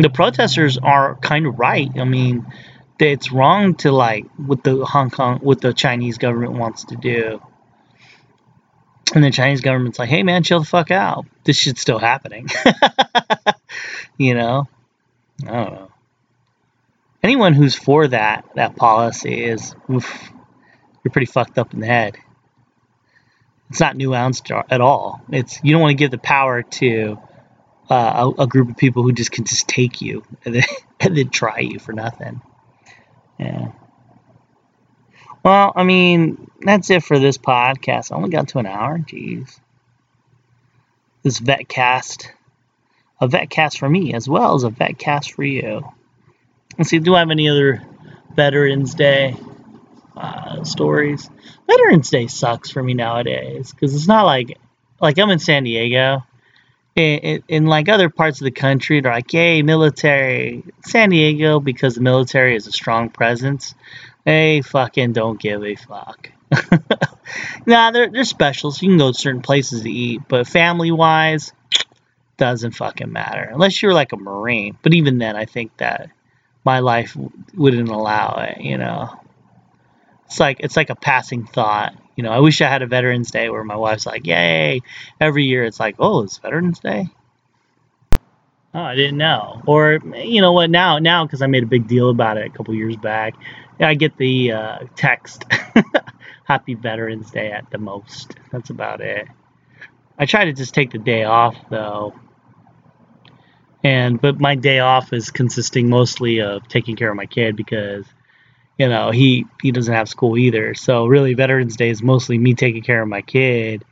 the protesters are kind of right. I mean, it's wrong to like what the Hong Kong, what the Chinese government wants to do. And the Chinese government's like, hey man, chill the fuck out. This shit's still happening. you know? I don't know. Anyone who's for that that policy is oof, you're pretty fucked up in the head. It's not nuanced at all. It's you don't want to give the power to uh, a, a, group of people who just can just take you and then, and then try you for nothing. Yeah. Well, I mean, that's it for this podcast. I only got to an hour. Jeez. This vet cast, a vet cast for me as well as a vet cast for you. Let's see, do I have any other Veterans Day uh, stories? Veterans Day sucks for me nowadays because it's not like like I'm in San Diego. In, in, like other parts of the country, they're like, "Yay, military!" San Diego, because the military is a strong presence they fucking don't give a fuck. nah, they're, they're specials. You can go to certain places to eat, but family wise, doesn't fucking matter. Unless you're like a Marine. But even then, I think that my life wouldn't allow it, you know. It's like it's like a passing thought. You know, I wish I had a Veterans Day where my wife's like, "Yay!" Every year, it's like, "Oh, it's Veterans Day." Oh, I didn't know. Or you know what? Now, now because I made a big deal about it a couple years back, I get the uh, text, "Happy Veterans Day" at the most. That's about it. I try to just take the day off though, and but my day off is consisting mostly of taking care of my kid because you know he he doesn't have school either. So really, Veterans Day is mostly me taking care of my kid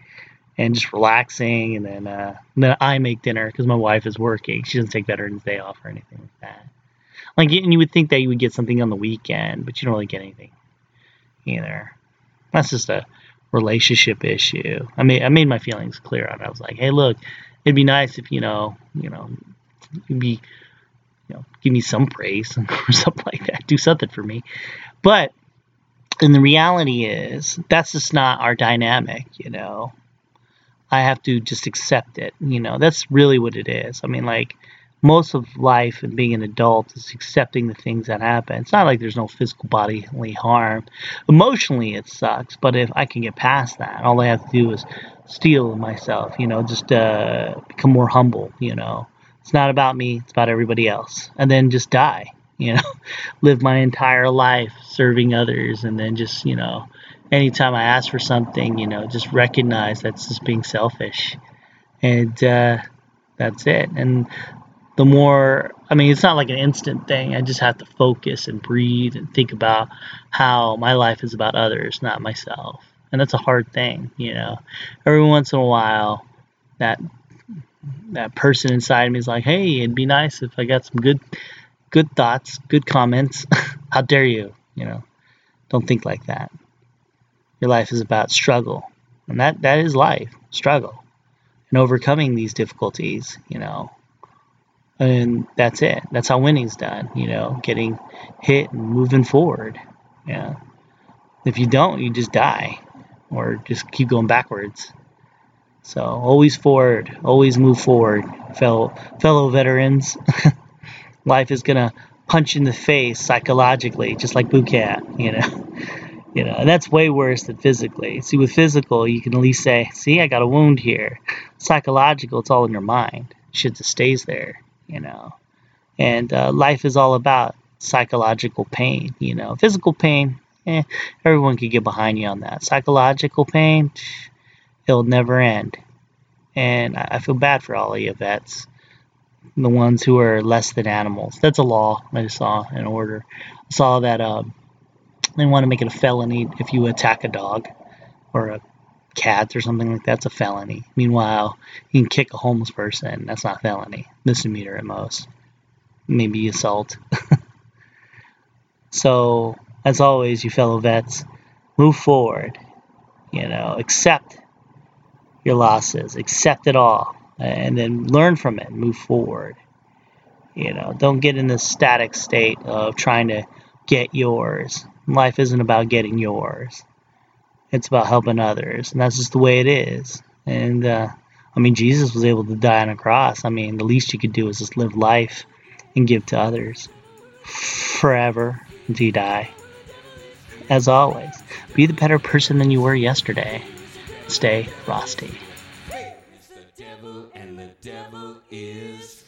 and just relaxing, and then uh, and then I make dinner because my wife is working. She doesn't take Veterans Day off or anything like that. Like, and you would think that you would get something on the weekend, but you don't really get anything either. That's just a relationship issue. I mean, I made my feelings clear on. I was like, hey, look, it'd be nice if you know, you know, you'd be, you know, give me some praise or something like that. Do something for me. But and the reality is that's just not our dynamic, you know. I have to just accept it, you know. That's really what it is. I mean, like most of life and being an adult is accepting the things that happen. It's not like there's no physical bodily harm. Emotionally, it sucks, but if I can get past that, all I have to do is steel myself, you know, just uh, become more humble, you know. It's not about me, it's about everybody else. And then just die, you know, live my entire life serving others, and then just, you know, anytime I ask for something, you know, just recognize that's just being selfish. And, uh, that's it. And the more I mean, it's not like an instant thing. I just have to focus and breathe and think about how my life is about others, not myself. And that's a hard thing, you know. Every once in a while, that that person inside me is like, "Hey, it'd be nice if I got some good good thoughts, good comments. how dare you, you know? Don't think like that. Your life is about struggle. And that that is life, struggle. And overcoming these difficulties, you know, and that's it. That's how winning's done. You know, getting hit and moving forward. Yeah. If you don't, you just die, or just keep going backwards. So always forward, always move forward, fellow fellow veterans. Life is gonna punch in the face psychologically, just like boot camp. You know. You know, and that's way worse than physically. See, with physical, you can at least say, "See, I got a wound here." Psychological, it's all in your mind. Shit just stays there you know. And uh, life is all about psychological pain, you know. Physical pain, eh, everyone could get behind you on that. Psychological pain, it'll never end. And I, I feel bad for all of you vets, the ones who are less than animals. That's a law I saw in order. I saw that um, they want to make it a felony if you attack a dog. or a cat or something like that's a felony. Meanwhile, you can kick a homeless person. That's not felony. Misdemeanor at most. Maybe assault. so, as always, you fellow vets, move forward. You know, accept your losses, accept it all, and then learn from it, move forward. You know, don't get in this static state of trying to get yours. Life isn't about getting yours. It's about helping others, and that's just the way it is. And uh, I mean, Jesus was able to die on a cross. I mean, the least you could do is just live life and give to others forever until you die. As always, be the better person than you were yesterday. Stay frosty. It's